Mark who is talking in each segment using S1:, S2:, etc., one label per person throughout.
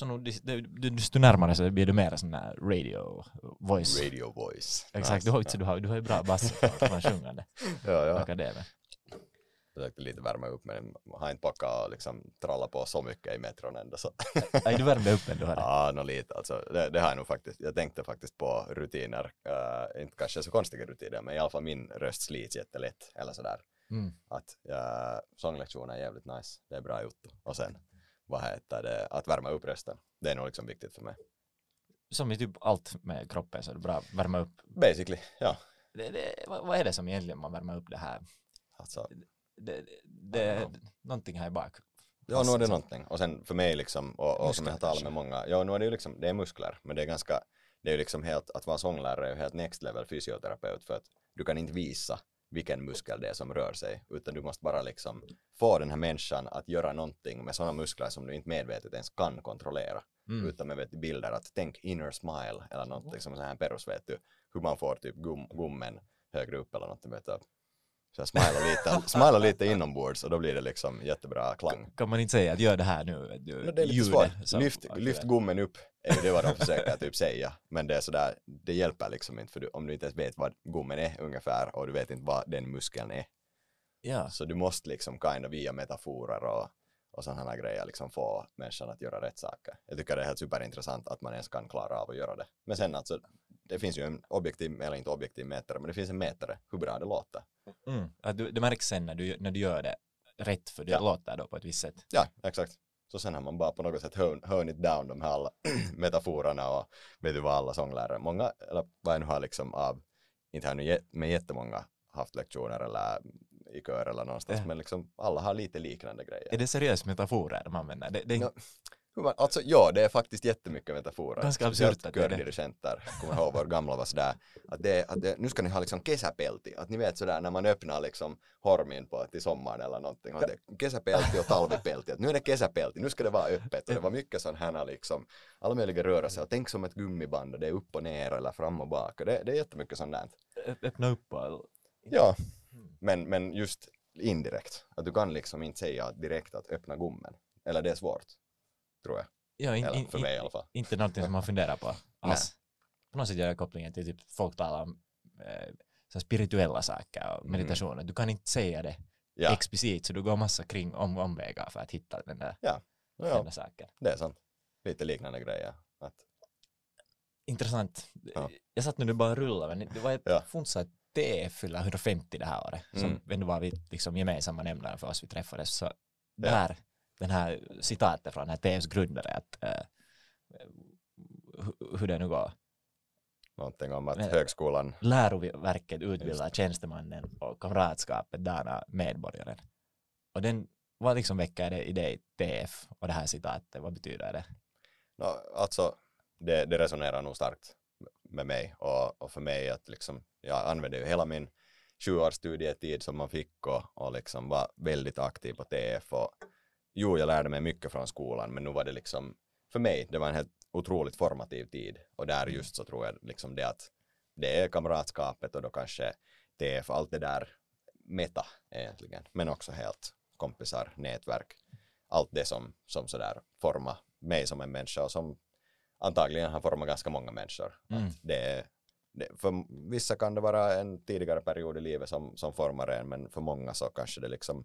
S1: också nog, desto närmare så blir du mer sån där radio voice.
S2: Radio voice.
S1: Exakt, du har, ju- du har, du har ju bra bass från sjungande.
S2: Ja, ja.
S1: Akademen.
S2: Försökte lite värma upp men har inte packat liksom tralla på så mycket i metron ändå så.
S1: Nej, du värmde upp ändå.
S2: Ja, nå lite alltså. Det, det har jag nog faktiskt. Jag tänkte faktiskt på rutiner. Uh, inte kanske så konstiga rutiner, men i alla fall min röst slits jättelätt. Eller sådär.
S1: Mm.
S2: Att uh, sånglektioner är jävligt nice. Det är bra gjort. Och sen, vad heter det, att värma upp rösten. Det är nog liksom viktigt för mig.
S1: Som i typ allt med kroppen så är det bra att värma upp.
S2: Basically, ja.
S1: Det, det, vad, vad är det som egentligen man värmer upp det här?
S2: Alltså,
S1: Det, det, någonting här bak.
S2: ja, nu är det någonting. Och sen för mig liksom, och, och som jag har talat med många, ja, nu är det ju liksom, det är muskler, men det är ganska, det är ju liksom helt, att vara sånglärare är ju helt next level fysioterapeut för att du kan inte visa vilken muskel det är som rör sig, utan du måste bara liksom få den här människan att göra någonting med sådana muskler som du inte medvetet ens kan kontrollera,
S1: Mm.
S2: utan med vet, bilder att tänk inner smile eller någonting som så här perus vet du, hur man får typ gum, gummen högre upp eller någonting vet du. Så jag smilar lite, smilar lite inombords och då blir det liksom jättebra klang.
S1: Kan man inte säga att gör det här nu? Du,
S2: No, det är lite svårt. Lyft, lyft gommen upp är ju det vad de försöker typ säga. Men det är sådär, det hjälper liksom inte för du, om du inte ens vet vad gommen är ungefär och du vet inte vad den muskeln är.
S1: Ja,
S2: Så du måste liksom kind of via metaforer och, och sådana grejer liksom få människan att göra rätt saker. Jag tycker det är helt superintressant att man ens kan klara av att göra det. Men sen alltså, det finns ju en objektiv, eller inte objektiv mätare, men det finns en mätare hur bra det låter.
S1: Mm. att du, det märks sen när du, när du gör det rätt för det
S2: Ja.
S1: låter då på ett visst sätt.
S2: Ja, exakt. Så sen har man bara på något sätt hörn, hörnit down de här alla metaforerna och vet du vad alla sånglärare, många, eller vad jag nu har liksom av, inte har nu med jättemånga haft lektioner eller i kör eller någonstans,
S1: Ja.
S2: men liksom alla har lite liknande grejer.
S1: Är det seriöst metaforer de använder? Det, det,
S2: hur man, alltså ja, det är faktiskt jättemycket metaforer.
S1: Ganska absurt att det är det.
S2: kommer ihåg vår gamla var sådär, att, det, att det, nu ska ni ha liksom kesäpelti, att ni vet sådär när man öppnar liksom hormin på till sommaren eller någonting, att det kesäpelti och talvipelti, att nu är det kesäpelti, nu ska det vara öppet och det var mycket sån här liksom, alla möjliga rörelser, och tänk som ett gummiband och det är upp och ner eller fram och bak och det, det är jättemycket sånt där.
S1: Öppna upp och...
S2: Ja,
S1: Mm.
S2: men, men just indirekt, att du kan liksom inte säga direkt att öppna gommen, eller det är svårt, tror jag.
S1: Ja, in,
S2: Eller
S1: in,
S2: för mig i alla fall.
S1: Inte någonting som man funderar på alls. På något sätt gör jag kopplingen till typ folk talar om eh, så spirituella saker och
S2: Mhm.
S1: meditationer. Du kan inte säga det
S2: Ja,
S1: explicit så du går massa kring om, omvägar för att hitta den där,
S2: ja,
S1: den
S2: ja
S1: där saken.
S2: det är sant. Lite liknande grejer. Att,
S1: Intressant.
S2: Ja.
S1: Jag satt nu det bara rullade men det var ett
S2: Ja.
S1: funsa det fyller 150 det här året som
S2: Mm.
S1: ändå var vi liksom gemensamma nämnare för oss vi träffades. Så där, den här citatet från den här TFs grundare att eh, hu- hur det nu går.
S2: någonting om att
S1: Men-
S2: högskolan,
S1: Läroverket
S2: Just
S1: utbildar
S2: det.
S1: tjänstemannen och kamratskapet dana medborgaren. Och den, vad liksom väcker det i dig, TF, och det här citatet, vad betyder det?
S2: no, alltså det, det resonerar nog starkt med mig och, och för mig att liksom, jag använde ju hela min sju års studietid som man fick och, och liksom var väldigt aktiv på TF och jo, jag lärde mig mycket från skolan men nu var det liksom, för mig, det var en helt otroligt formativ tid och där just så tror jag liksom det att det är kamratskapet och då kanske TF, allt det där meta egentligen, men också helt kompisar, nätverk, allt det som, som sådär formar mig som en människa och som antagligen har format ganska många människor.
S1: Mm.
S2: Att det, är- det, för vissa kan det vara en tidigare period i livet som, som formar en, men för många så kanske det liksom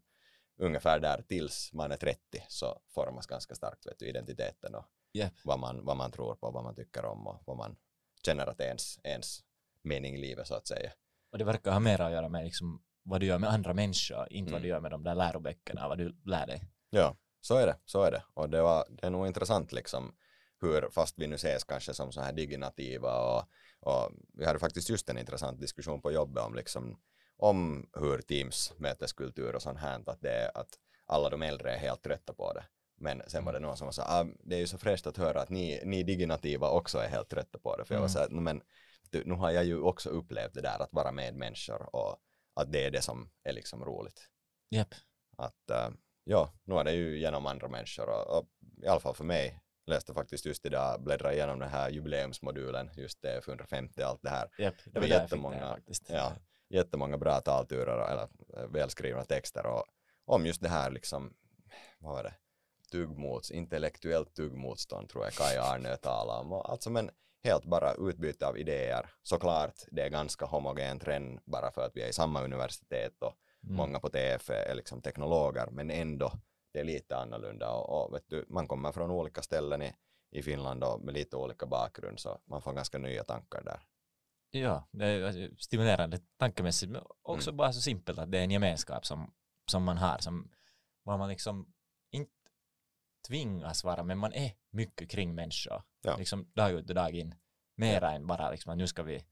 S2: ungefär där tills man är 30 så formas ganska starkt vet du, identiteten och
S1: Japp.
S2: vad, man, vad man tror på, vad man tycker om och vad man känner att ens, ens mening i livet så att säga.
S1: Och det verkar ha mer att göra med liksom vad du gör med andra människor, inte vad
S2: Mm.
S1: du gör med de där läroböckerna, vad du lär dig.
S2: Ja, så är det, så är det. Och det, var, det är nog intressant liksom hur, fast vi nu ses kanske som så här diginativa och, och vi hade faktiskt just en intressant diskussion på jobbet om liksom om hur Teams möteskultur och sånt här, att det är att alla de äldre är helt trötta på det. Men sen var det någon som sa, ah, det är ju så fräscht att höra att ni, ni diginativa också är helt trötta på det. För jag var
S1: Mm.
S2: så här, "No, men du, nu har jag ju också upplevt det där att vara med människor och att det är det som är liksom roligt
S1: Japp.
S2: att äh, ja, nu är det ju genom andra människor och, och i alla fall för mig läste faktiskt just idag, bläddra igenom den här jubileumsmodulen, just det 450 allt det här.
S1: Japp.
S2: Det var
S1: jag fick
S2: jättemånga-
S1: det faktiskt.
S2: Ja, jättemånga bra talturer och- eller äh, välskrivna texter och om just det här liksom, vad var det, tuggmots, intellektuellt tuggmotstånd tror jag Kaj Arnö talar om. Och alltså men helt bara utbyte av idéer. Såklart, det är ganska homogent redan bara för att vi är i samma universitet och mm. många på TF är liksom teknologer, men ändå det är lite annorlunda och, och vet du, man kommer från olika ställen i, i Finland och med lite olika bakgrund så man får ganska nya tankar där.
S1: Ja, det är stimulerande tankemässigt, men också mm. bara så simpelt att det är en gemenskap som, som man har, som var man liksom inte tvingas vara, men man är mycket kring människor, ja. liksom dag ut och dag in, mera ja. än bara liksom att nu ska vi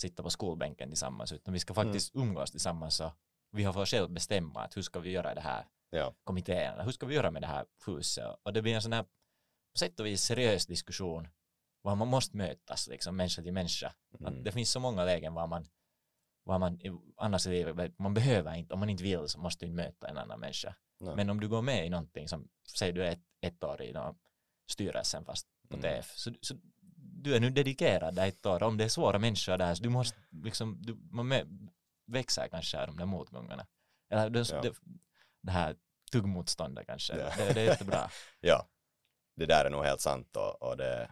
S1: sitta på skolbänken tillsammans, utan vi ska mm. faktiskt mm. umgås tillsammans och vi har fått själv bestämma att hur ska vi göra det här ja. kommittén, hur ska vi göra med det här huset och det blir en sån här på sätt och vis seriös diskussion var man måste mötas, liksom människa till människa. Mm. Att det finns så många lägen var man, var man annars i livet, man behöver inte, om man inte vill så måste du inte möta en annan människa. Nej. Men om du går med i någonting som, säger du är ett, ett år i styrelsen fast på mm. TF, så, så du är nu dedikerad där ett år, om det är svåra människor där, så du måste liksom, du, man med, växer kanske de där motgångarna. Eller det, ja. det, det här tuggmotståndet kanske, ja. det, det är jättebra.
S2: ja, det där är nog helt sant och, och det,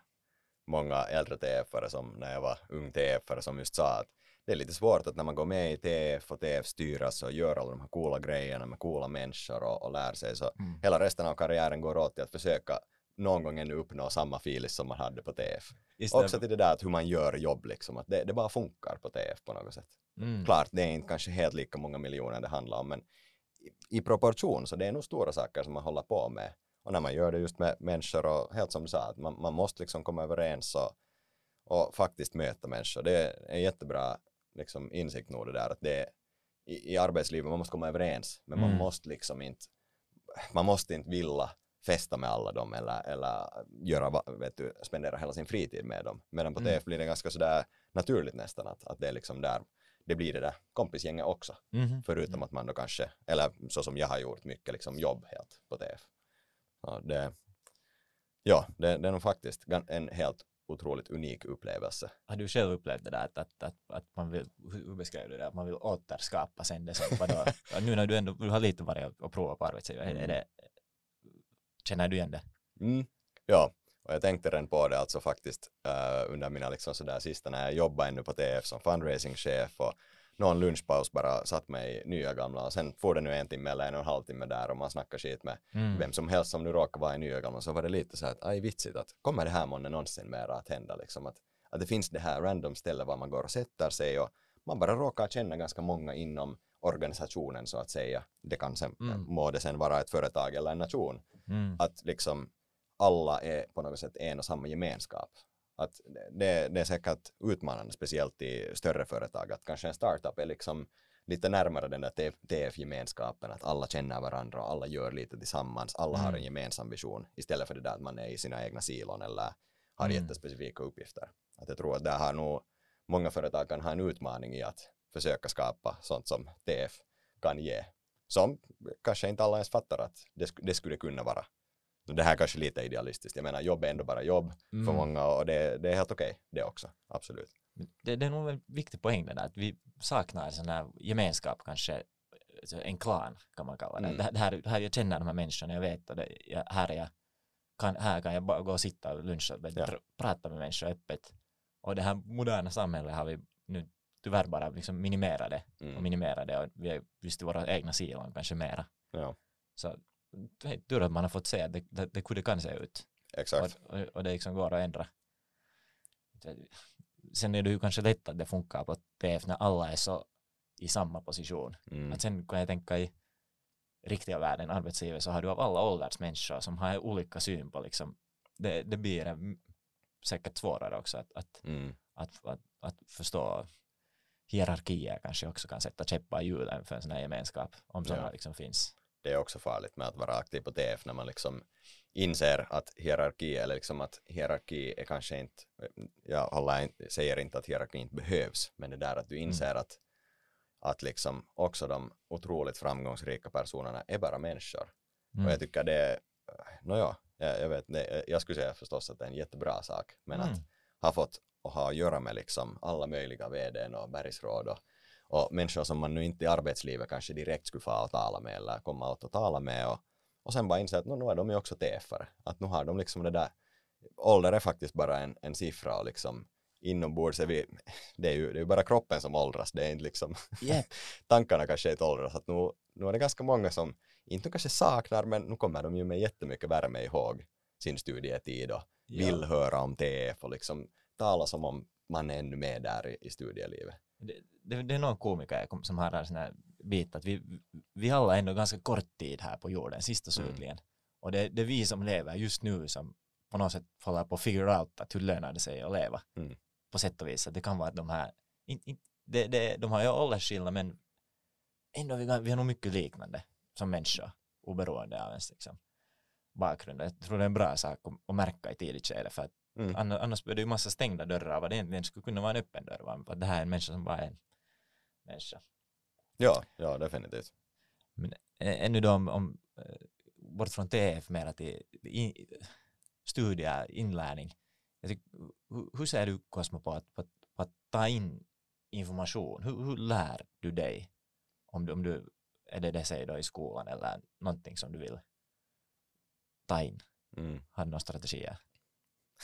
S2: många äldre TF-are som när jag var ung TF-are som just sa att det är lite svårt att när man går med i TF och TF styras och gör alla de här coola grejerna med coola människor och, och lär sig så mm. hela resten av karriären går åt till att försöka någon gång ännu uppnå samma filis som man hade på TF. Också till det där att hur man gör jobb liksom, att det, det bara funkar på TF på något sätt. Mm. Klart, det är inte kanske helt lika många miljoner det handlar om, men i, i proportion så det är nog stora saker som man håller på med och när man gör det just med människor och helt som du sa, att man, man måste liksom komma överens och, och faktiskt möta människor. Det är en jättebra liksom, insikt nog det där att det är, i, i arbetslivet, man måste komma överens, men mm. man måste liksom inte, man måste inte vilja festa med alla dem eller, eller göra, vet du, spendera hela sin fritid med dem. Medan på mm. TF blir det ganska sådär naturligt nästan att, att det är liksom där, det blir det där kompisgänget också. Mm. Förutom att man då kanske, eller så som jag har gjort mycket liksom jobb helt på TF. Ja, det, ja det, det är nog faktiskt en helt otroligt unik upplevelse.
S1: Har du själv upplevt det där att, att, att, att man vill, hur beskrev du det, att man vill återskapa sen det som vadå, nu när du ändå du har lite varit och provat på arbetsgivare, mm. är det, känner du igen det?
S2: Mm. Ja, och jag tänkte redan på det alltså faktiskt uh, under mina liksom sådär sista när jag jobbade ännu på TF som fundraisingchef och någon lunchpaus bara satt mig i nya gamla och sen får det nu en timme eller en och en halv timme där och man snackar skit med mm. vem som helst som nu råkar vara i nya gamla så var det lite så att aj vitsigt att kommer det här månne någonsin mera att hända liksom att, att det finns det här random stället var man går och sätter sig och man bara råkar känna ganska många inom organisationen så att säga. Det kan sen, mm. må det sen vara ett företag eller en nation. Mm. Att liksom alla är på något sätt en och samma gemenskap att det, det är säkert utmanande, speciellt i större företag, att kanske en startup är liksom lite närmare den där TF-gemenskapen, att alla känner varandra och alla gör lite tillsammans, alla mm. har en gemensam vision, istället för det där att man är i sina egna silon eller har mm. jättespecifika uppgifter. Att jag tror att där har nog många företag kan ha en utmaning i att försöka skapa sånt som TF kan ge, som kanske inte alla ens fattar att det, det skulle kunna vara det här är kanske lite idealistiskt. Jag menar, jobb är ändå bara jobb mm. för många och det, det är helt okej okay, det också, absolut.
S1: Det, det är nog en viktig poäng det där, att vi saknar sån här gemenskap kanske, alltså en klan kan man kalla det. Mm. Det, här, här jag känner de här människorna, jag vet det, jag, här, jag, kan, här kan jag bara gå och sitta och luncha och ja. prata med människor öppet. Och det här moderna samhället har vi nu tyvärr bara liksom minimerat det mm. och minimerat det och vi är just i våra egna silon kanske mera. Ja. Så tur att man har fått se att det, det, det, det kan se ut.
S2: Exakt.
S1: Och, och, och det liksom går att ändra. Sen är det ju kanske lätt att det funkar på TF när alla är så i samma position. Mm. Att sen kan jag tänka i riktiga världen, arbetslivet, så har du av alla ålders människor som har olika syn på liksom, det, det blir säkert svårare också att, att, mm. att, att, att, förstå hierarkier kanske också kan sätta käppar i hjulen för en sån här gemenskap om sådana ja. liksom finns
S2: det är också farligt med att vara aktiv på TF när man liksom inser att hierarki eller liksom att hierarki är kanske inte, jag håller, säger inte att hierarki inte behövs, men det där att du inser mm. att, att liksom också de otroligt framgångsrika personerna är bara människor. Mm. Och jag tycker det är, nåja, jag, jag vet, det, jag skulle säga förstås att det är en jättebra sak, men mm. att ha fått och ha att göra med liksom alla möjliga vdn och bergsråd och och människor som man nu inte i arbetslivet kanske direkt skulle få att tala med eller komma åt att tala med och, Och sen bara inse att nu, nu är de ju också TF-are. Att nu har de liksom det där, ålder är faktiskt bara en, en siffra och liksom inombords är vi, det är ju, det är bara kroppen som åldras, det är inte liksom
S1: Yep.
S2: tankarna kanske inte åldras. Att nu, nu är det ganska många som inte kanske saknar, men nu kommer de ju med jättemycket värme ihåg sin studietid och vill höra om TF och liksom tala som om man är ännu med där i, i studielivet.
S1: Det, det, det är någon komiker som har en sån här bit att vi, vi alla är ändå ganska kort tid här på jorden, sist och
S2: Mm.
S1: slutligen. Och det, det är vi som lever just nu som på något sätt håller på att figure out att hur lönar det sig att leva.
S2: Mm.
S1: På sätt och vis. Att det kan vara att de här, in, in, det, det, de har ju åldersskillnad men ändå vi, vi har nog mycket liknande som människor oberoende av ens liksom, bakgrund. Jag tror det är en bra sak att, att märka i tidigt skede för att
S2: Mm.
S1: Annars, annars blir det ju massa stängda dörrar vad det egentligen skulle kunna vara en öppen dörr. va? För det här är en människa som bara är en människa.
S2: Ja, ja definitivt.
S1: Men ä- ännu då om, om eh, bort från TF mera till in, studier, inlärning. Tyck, hur, hur ser du Cosmo på att, på, på att ta in information? Hur, hur lär du dig? Om du, om du, är det det säger då i skolan eller någonting som du vill ta in?
S2: Mm.
S1: Har du några strategier?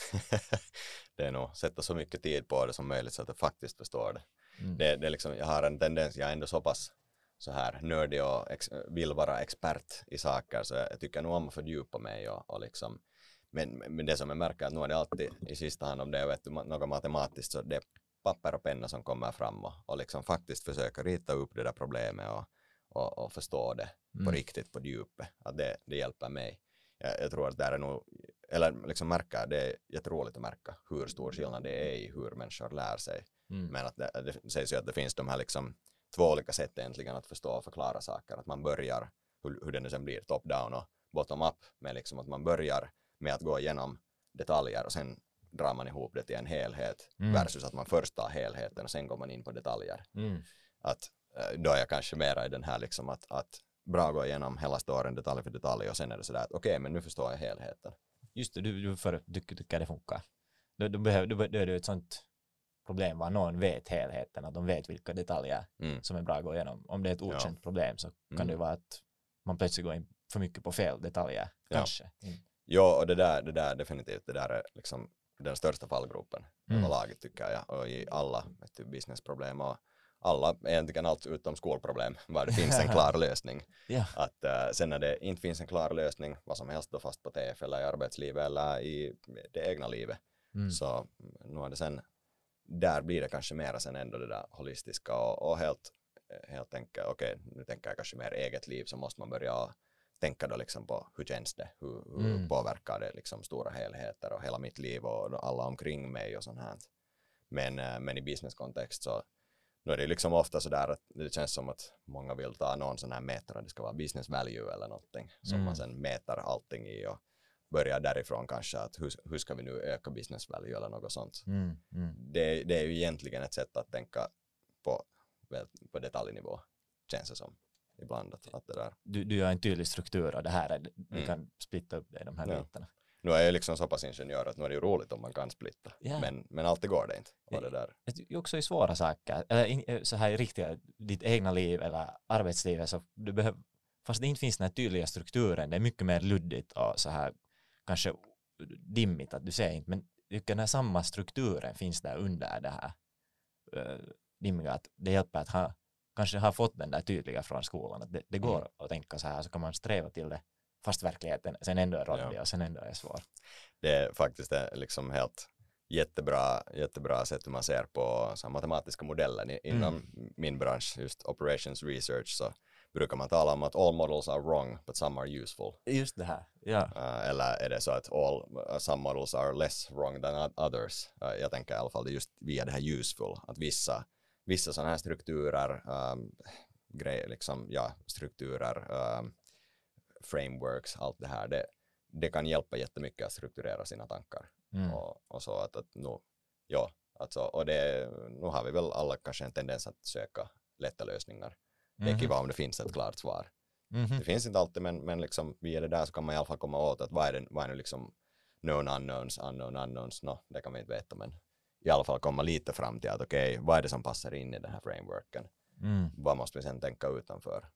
S2: det är nog sätta så mycket tid på det som möjligt så att jag faktiskt förstår det.
S1: Mm.
S2: det, det är liksom, jag har en tendens, jag är ändå så pass så här nördig och ex, vill vara expert i saker så jag, tycker nog om att fördjupa mig och, och liksom men, men det som jag märker att nu är det alltid i sista hand om det är vet du, något matematiskt så det är papper och penna som kommer fram och, och liksom faktiskt försöka rita upp det där problemet och, och, och förstå det på
S1: Mm.
S2: riktigt på djupet. Att det, det hjälper mig. Jag, jag tror att det är nog, eller liksom märka, det är jätteroligt att märka hur stor skillnad det är i hur människor lär sig.
S1: Mm.
S2: Men att det, det sägs ju att det finns de här liksom två olika sätt egentligen att förstå och förklara saker. Att man börjar, hur, hur det nu sen blir, top-down och bottom-up, med liksom att man börjar med att gå igenom detaljer och sen drar man ihop det till en helhet
S1: Mm.
S2: versus att man först tar helheten och sen går man in på detaljer.
S1: Mm.
S2: Att eh, då är jag kanske mera i den här liksom att, att bra gå igenom hela storyn detalj för detalj och sen är det sådär att okej men nu förstår jag helheten.
S1: Just det, du, du för, tycker, tycker det funkar. Då, då, behöver, då, då är det ett sånt problem var någon vet helheten, att de vet vilka detaljer
S2: Mm.
S1: som är bra att gå igenom. Om det är ett
S2: Ja.
S1: okänt problem så kan
S2: Mm.
S1: det vara att man plötsligt går in för mycket på fel detaljer,
S2: Ja.
S1: kanske. Mm.
S2: Ja, och det där, det där definitivt, det där är liksom den största fallgropen
S1: Mm.
S2: överlag tycker jag. Och i alla vet du, businessproblem och alla, egentligen allt utom skolproblem, var det finns en klar lösning.
S1: Ja.
S2: Att uh, sen när det inte finns en klar lösning, vad som helst då fast på TF eller i arbetslivet eller i det egna livet,
S1: Mm.
S2: så nu är det sen, där blir det kanske mera sen ändå det där holistiska och, och helt, helt enkelt, okej, nu tänker jag kanske mer eget liv, så måste man börja tänka då liksom på hur känns det, hur, hur
S1: Mm.
S2: påverkar det liksom stora helheter och hela mitt liv och alla omkring mig och sånt här. Men, eh, men i businesskontext så nu är det liksom ofta sådär att det känns som att många vill ta någon sån här mätare, det ska vara business value eller någonting som
S1: Mm.
S2: man sen mäter allting i och börjar därifrån kanske att hur, hur ska vi nu öka business value eller något sånt.
S1: Mm. Mm.
S2: Det, det är ju egentligen ett sätt att tänka på, på detaljnivå, känns det som ibland att, att det där.
S1: Du, du gör en tydlig struktur och det här är, du
S2: Mm.
S1: kan splitta upp det i de här
S2: Ja.
S1: bitarna.
S2: Nu är jag liksom så pass ingenjör att nu är det ju roligt om man kan splitta,
S1: Ja.
S2: men, men alltid går det inte. Och det där.
S1: Jag tycker också i svåra saker, eller eh, så här i riktiga, ditt egna liv eller arbetslivet, så du behöver, fast det inte finns den här tydliga strukturen, det är mycket mer luddigt och så här kanske dimmigt att du ser inte, men den här samma strukturen finns där under det här uh, dimmiga, att det hjälper att ha, kanske ha fått den där tydliga från skolan, att det, det går
S2: Mm.
S1: att tänka så här, så kan man sträva till det, fast verkligheten sen ändå är råddig
S2: Ja.
S1: och sen ändå är svår.
S2: det är faktiskt liksom helt jättebra, jättebra sätt hur man ser på så matematiska modeller I- inom min bransch, just operations research, så brukar man tala om att all models are wrong but some are useful.
S1: Just det här, ja.
S2: Uh, eller är det så att all, uh, some models are less wrong than others? Uh, jag tänker i alla fall det just via det här useful, att vissa, vissa sådana här strukturer, um, grejer, liksom, ja, strukturer, um, frameworks, allt det här, det, det kan hjälpa jättemycket att strukturera sina tankar
S1: Mm.
S2: och, och så att, att nu, ja, alltså, och det, nu har vi väl alla kanske en tendens att söka lätta lösningar. Det är
S1: Mhm.
S2: kiva om det finns ett klart svar.
S1: Mhm.
S2: Det finns inte alltid, men, men liksom via det där så kan man i alla fall komma åt att vad är, det, vad är nu liksom known unknowns, unknown unknowns, no, det kan vi inte veta, men i alla fall komma lite fram till att okej, vad är det som passar in i den här frameworken?
S1: Mm.
S2: Vad måste vi sen tänka utanför?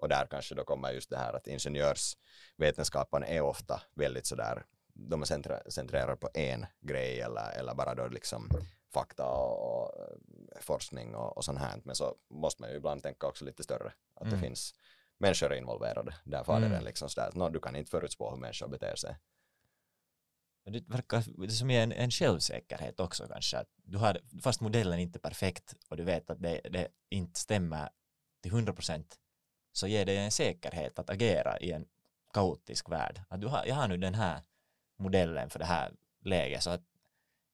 S2: Och där kanske då kommer just det här att ingenjörsvetenskapen är ofta väldigt sådär, de är centra- centrerade på en grej eller, eller bara då liksom fakta och, och forskning och, och sånt här. Men så måste man ju ibland tänka också lite större, att
S1: Mm.
S2: det finns människor involverade. Där var det
S1: Mm.
S2: liksom sådär, att no, du kan inte förutspå hur människor beter sig.
S1: Det verkar som är en, en självsäkerhet också kanske. Att du har, fast modellen inte är perfekt och du vet att det, det inte stämmer till 100 procent så ger det en säkerhet att agera i en kaotisk värld. Att du har, jag har nu den här modellen för det här läget så att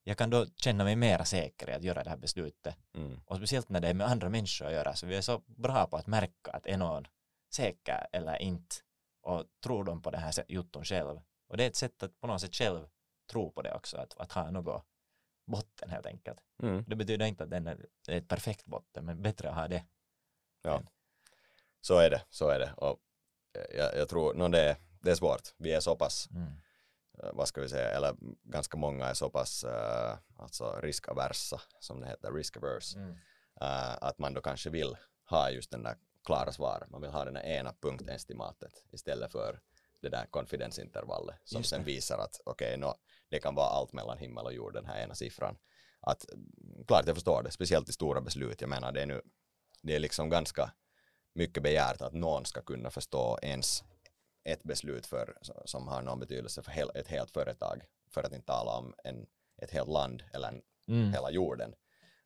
S1: jag kan då känna mig mera säker i att göra det här beslutet.
S2: Mm.
S1: Och speciellt när det är med andra människor att göra så vi är så bra på att märka att är någon säker eller inte och tror de på den här jutton själv. Och det är ett sätt att på något sätt själv tro på det också, att, att ha något botten helt enkelt.
S2: Mm.
S1: Det betyder inte att den är ett perfekt botten, men bättre att ha det.
S2: Ja. Så är det, så är det. Och eh, jag, jag tror, no, det, är- det är svårt. Vi är så pass,
S1: Mm.
S2: eh, vad ska vi säga, eller ganska många är så pass uh, alltså riskaversa, som det heter, risk averse,
S1: Mm.
S2: eh, att man då kanske vill ha just den där klara svar. Man vill ha den där ena punktestimatet istället för det där konfidensintervallet som sen visar att okej, nå det kan vara allt mellan himmel och jord, den här ena siffran. Att, klart jag förstår det, speciellt i stora beslut. Jag menar, det är nu, det är liksom ganska mycket begärt att någon ska kunna förstå ens ett beslut för, som har någon betydelse för hel, ett helt företag, för att inte tala om en, ett helt land eller en,
S1: Mm.
S2: hela jorden.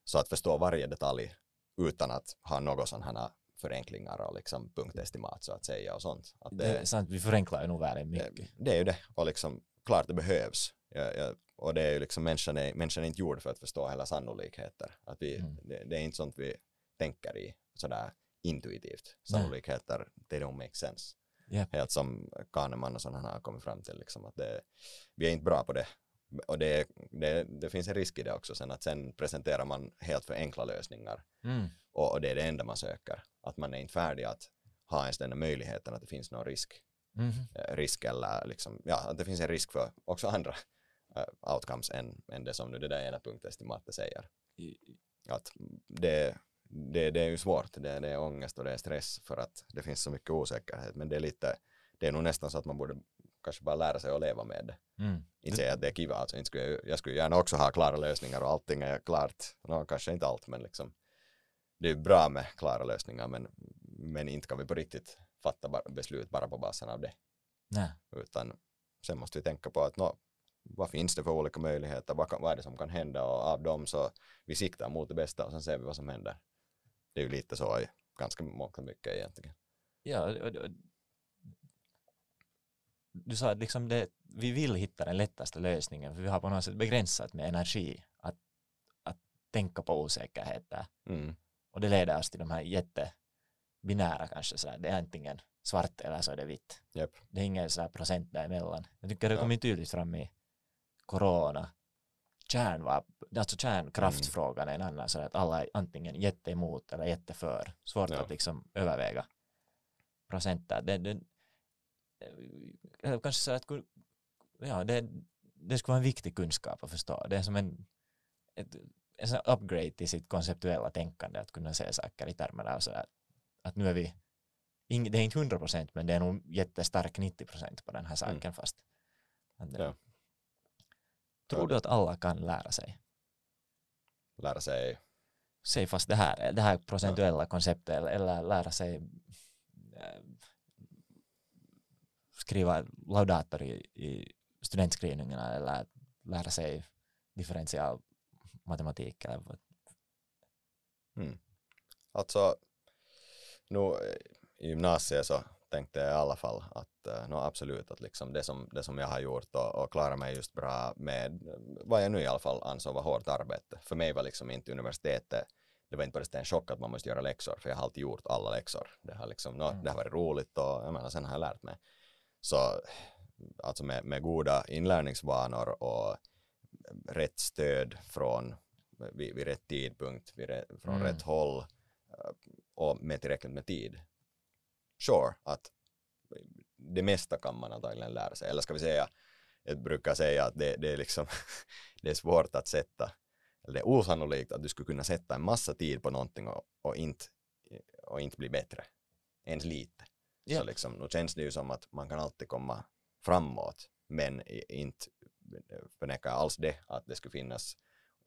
S2: Så att förstå varje detalj utan att ha några sådana förenklingar och liksom punktestimat så att säga och sånt. Att
S1: Det är sant, vi förenklar ju nog världen mycket.
S2: det, det är ju det och liksom klart det behövs. Ja, ja, och det är ju liksom människan är, människan är inte gjord för att förstå hela sannolikheter. Att vi,
S1: Mm.
S2: det, det är inte sånt vi tänker i sådär intuitivt. Sannolikheter, they don't make sense.
S1: Japp.
S2: Helt som Kahneman och sådana har kommit fram till liksom att det, vi är inte bra på det. Och det, det, det finns en risk i det också sen att sen presenterar man helt för enkla lösningar
S1: Mm.
S2: och, och det är det enda man söker. Att man är inte färdig att ha ens den möjligheten att det finns någon risk
S1: Mhm.
S2: eh, risk eller liksom, ja, att det finns en risk för också andra eh, outcomes än, än det som nu det där ena punktestimatet säger. Att det, det, det är ju svårt, det, det är ångest och det är stress för att det finns så mycket osäkerhet, men det är lite, det är nog nästan så att man borde kanske bara lära sig att leva med det.
S1: Mm.
S2: Inte säga att det är kiva, alltså, inte skulle jag, jag skulle gärna också ha klara lösningar och allting är klart, no, kanske inte allt, men liksom det är bra med klara lösningar, men, men inte kan vi på riktigt fatta bara, beslut bara på basen av det
S1: Nej.
S2: utan sen måste vi tänka på att nå, vad finns det för olika möjligheter, vad, kan, vad är det som kan hända och av dem så vi siktar mot det bästa och sen ser vi vad som händer. Det är ju lite så i ganska mångt och mycket egentligen.
S1: Ja, du sa att liksom det, vi vill hitta den lättaste lösningen för vi har på något sätt begränsat med energi att, att tänka på osäkerheter.
S2: Mm.
S1: Och det leder oss till de här jättebinära kanske så här, det är antingen svart eller så är det vitt.
S2: Japp.
S1: Det är ingen så här procent däremellan. Jag tycker det
S2: Ja.
S1: kommer tydligt fram i corona. Kärnvapen, alltså kärnkraftsfrågan är en annan så att alla är antingen jätteemot eller jätteför. Svårt
S2: Ja.
S1: att liksom överväga procent där. Det, det, kanske så att ja, det, det skulle vara en viktig kunskap att förstå. Det är som en, ett, en upgrade till sitt konceptuella tänkande att kunna se saker i termerna av så att, nu är vi det är inte 100 procent men det är nog jättestark 90 procent på den här saken
S2: Mm.
S1: fast
S2: Ja.
S1: Tror du att alla kan lära sig?
S2: Lära sig,
S1: säg fast det här, det här procentuella konceptet eller, lära sig äh, skriva laudator i, i studentskrivningarna eller lära sig differential matematik eller vad.
S2: alltså nu eh, i gymnasiet så tänkte jag i alla fall att uh, no, absolut att liksom det som, det som jag har gjort och, och klarat mig just bra med eh, vad jag nu i alla fall ansåg var hårt arbete. För mig var liksom inte universitetet det var inte bara en chock att man måste göra läxor, för jag har alltid gjort alla läxor. Det har, liksom, no,
S1: Mm.
S2: det har varit roligt och jag menar, sen har jag lärt mig. Så alltså med, med goda inlärningsvanor och rätt stöd från vid, vid rätt tidpunkt, vid från
S1: Mm.
S2: rätt håll eh, och med tillräckligt med tid. Sure, att det mesta kan man antagligen lära sig. Eller ska vi säga, jag brukar säga att det, det är liksom det är svårt att sätta eller det är osannolikt att du skulle kunna sätta en massa tid på någonting och, och, inte, och inte bli bättre. Ens lite. Så
S1: Ja.
S2: liksom, nu känns det ju som att man kan alltid komma framåt, men inte förnekar alls det, att det skulle finnas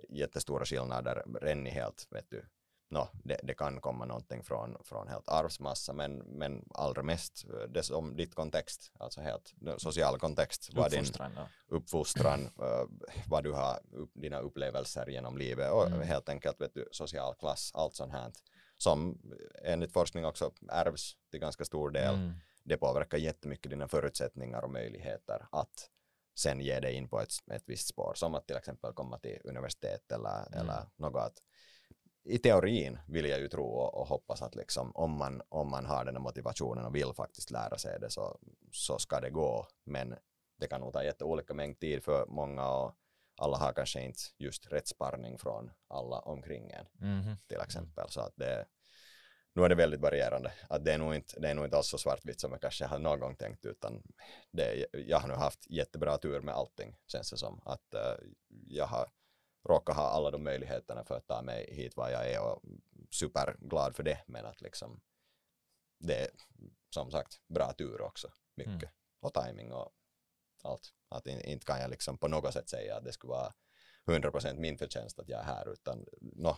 S2: jättestora skillnader redan i helt, vet du, no, det, det kan komma någonting från, från helt arvsmassa, men, men allra mest eh, det som ditt kontext, alltså helt social kontext, vad din.
S1: Ja.
S2: uppfostran, eh, vad du har, upp, dina upplevelser genom livet och
S1: Mm.
S2: helt enkelt vet du, social klass, allt sånt här som enligt forskning också ärvs till ganska stor del.
S1: Mm.
S2: Det påverkar jättemycket dina förutsättningar och möjligheter att sen ge dig in på ett, ett visst spår, som att till exempel komma till universitet eller,
S1: Mm.
S2: eller något i teorin vill jag ju tro och, och hoppas att liksom, om, man, om man har den här motivationen och vill faktiskt lära sig det så, så ska det gå. Men det kan nog ta jätteolika mängd tid för många och alla har kanske inte just rätt sparring från alla omkring en
S1: Mhm.
S2: till exempel. Så att det, nu är det väldigt varierande. Att det, är nog inte, det är nog inte alls så svartvitt som jag kanske har någon gång tänkt utan det, jag har nu haft jättebra tur med allting känns det som. Att eh, jag har råkat ha alla de möjligheterna för att ta mig hit var jag är och superglad för det men att liksom det är som sagt bra tur också mycket
S1: Mm.
S2: och timing och allt. Att in, inte kan jag liksom på något sätt säga att det skulle vara 100% min förtjänst att jag är här utan no,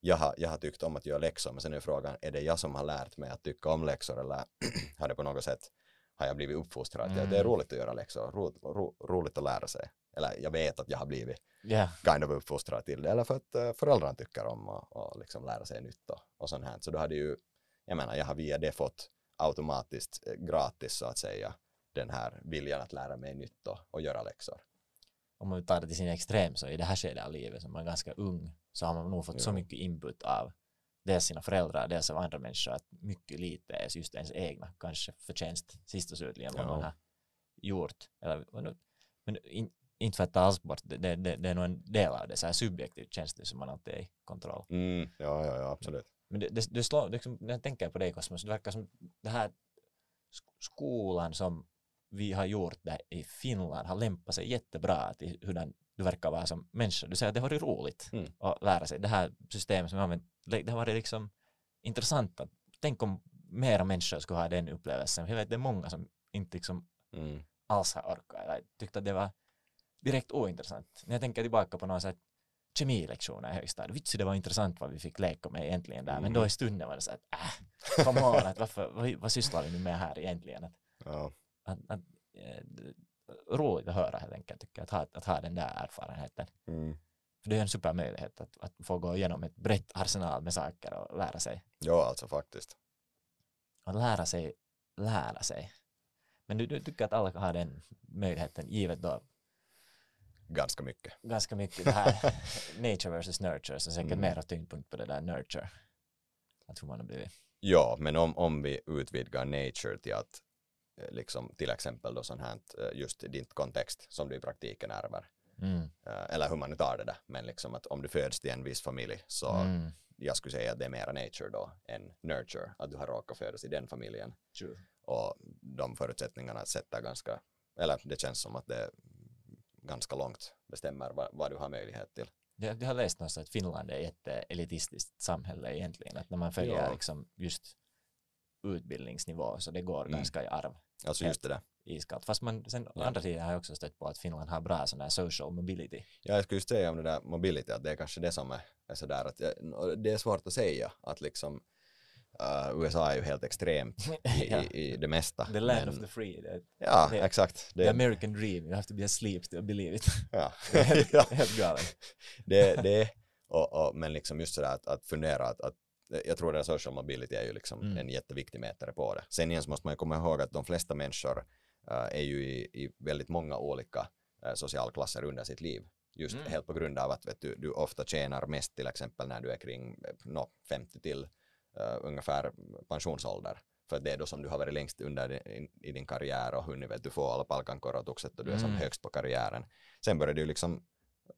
S2: jag, har, jag har tyckt om att göra läxor men sen är frågan är det jag som har lärt mig att tycka om läxor eller har det på något sätt har jag blivit uppfostrad att
S1: Mm.
S2: det är roligt att göra läxor, ro, ro, roligt att lära sig eller jag vet att jag har blivit
S1: Ja.
S2: kind of uppfostrad till det eller för att uh, föräldrarna tycker om att och liksom lära sig nytt och, och sånt här så då hade ju jag menar jag har via det fått automatiskt eh, gratis så att säga den här viljan att lära mig nytt och, och göra läxor.
S1: om man tar det till sin extrem så i det här skedet av livet som man är ganska ung så har man nog fått så
S2: Jo.
S1: mycket input av dels sina föräldrar, dels av andra människor att mycket lite är just ens egna kanske förtjänst sist och slutligen vad
S2: Ja.
S1: man har gjort. Eller, men in, inte för att ta alls bort det, det, det, det är nog en del av det, så här subjektivt känns det som man alltid är i kontroll.
S2: Mm, ja, ja, ja, absolut.
S1: Men det, det, det slår, liksom, när jag tänker på dig Cosmos, det verkar som det här sk- skolan som vi har gjort där i Finland har lämpat sig jättebra till hur den, du verkar vara som människa. Du säger att det har varit roligt
S2: Mm.
S1: att lära sig. Det här systemet som har använt, det har varit liksom intressant. Att, tänk om mera människor skulle ha den upplevelsen. Jag vet det är många som inte liksom
S2: Mm.
S1: alls har orkat eller tyckte att det var direkt ointressant. När jag tänker tillbaka på sån här kemilektioner i högstadiet, vitsi det var intressant vad vi fick leka med egentligen där, men
S2: Mm.
S1: då i stunden var det så att äh, come on, att varför, vad, vad sysslar vi nu med här egentligen? Att,
S2: Ja.
S1: att, att, eh, det- roligt att höra helt enkelt, tycker jag, att ha, att ha den där erfarenheten.
S2: Mm.
S1: För det är en supermöjlighet att, att få gå igenom ett brett arsenal med saker och lära sig.
S2: ja, alltså faktiskt.
S1: Att lära sig, lära sig. Men du, du tycker att alla har den möjligheten, givet då
S2: Ganska mycket.
S1: ganska mycket det här nature versus nurture, så säkert
S2: Mm.
S1: mera tyngdpunkt på det där nurture. Jag tror man har blivit.
S2: Ja, men om, om vi utvidgar nature till att eh, liksom till exempel då sånt här eh, just ditt kontext som du i praktiken ärver.
S1: Mm.
S2: Eh, Eller hur man nu tar det där. Men liksom att om du föds till en viss familj så
S1: Mm.
S2: jag skulle säga att det är mera nature då än nurture. Att du har råkat födas i den familjen.
S1: True.
S2: Och de förutsättningarna sätter ganska, eller det känns som att det ganska långt bestämmer vad, vad du har möjlighet till.
S1: Jag, jag har läst någonstans att Finland är ett eh, elitistiskt samhälle egentligen. Att när man följer
S2: Ja.
S1: liksom just utbildningsnivå så det går
S2: Mm.
S1: ganska i arv
S2: Alltså just det där.
S1: iskallt. Fast man, sen
S2: Ja.
S1: andra sidan har jag också stött på att Finland har bra sån här social mobility.
S2: Ja, jag skulle just säga om det där mobility, att det är kanske det som är, är sådär att det är svårt att säga att liksom uh, USA är ju helt extremt i,
S1: Ja.
S2: i, i det mesta.
S1: The land
S2: men-
S1: of the free. The,
S2: Ja,
S1: det-
S2: exakt.
S1: the
S2: Det,
S1: American dream. You have to be asleep to believe it.
S2: ja.
S1: Det helt,
S2: ja.
S1: helt galet.
S2: det, det och, och, men liksom just sådär att, att fundera att, att jag tror att social mobility är ju liksom
S1: Mm.
S2: en jätteviktig mätare på det. Sen igen så måste man ju komma ihåg att de flesta människor uh, är ju i, i väldigt många olika uh, socialklasser under sitt liv. Just
S1: Mm.
S2: helt på grund av att vet du, du ofta tjänar mest till exempel när du är kring eh, nå, 50 till ungefär pensionsålder. För det är då som du har varit längst under din, i din karriär och hunnit vet du få alla palkankorotukset och du är som
S1: Mm.
S2: högst på karriären. Sen börjar du liksom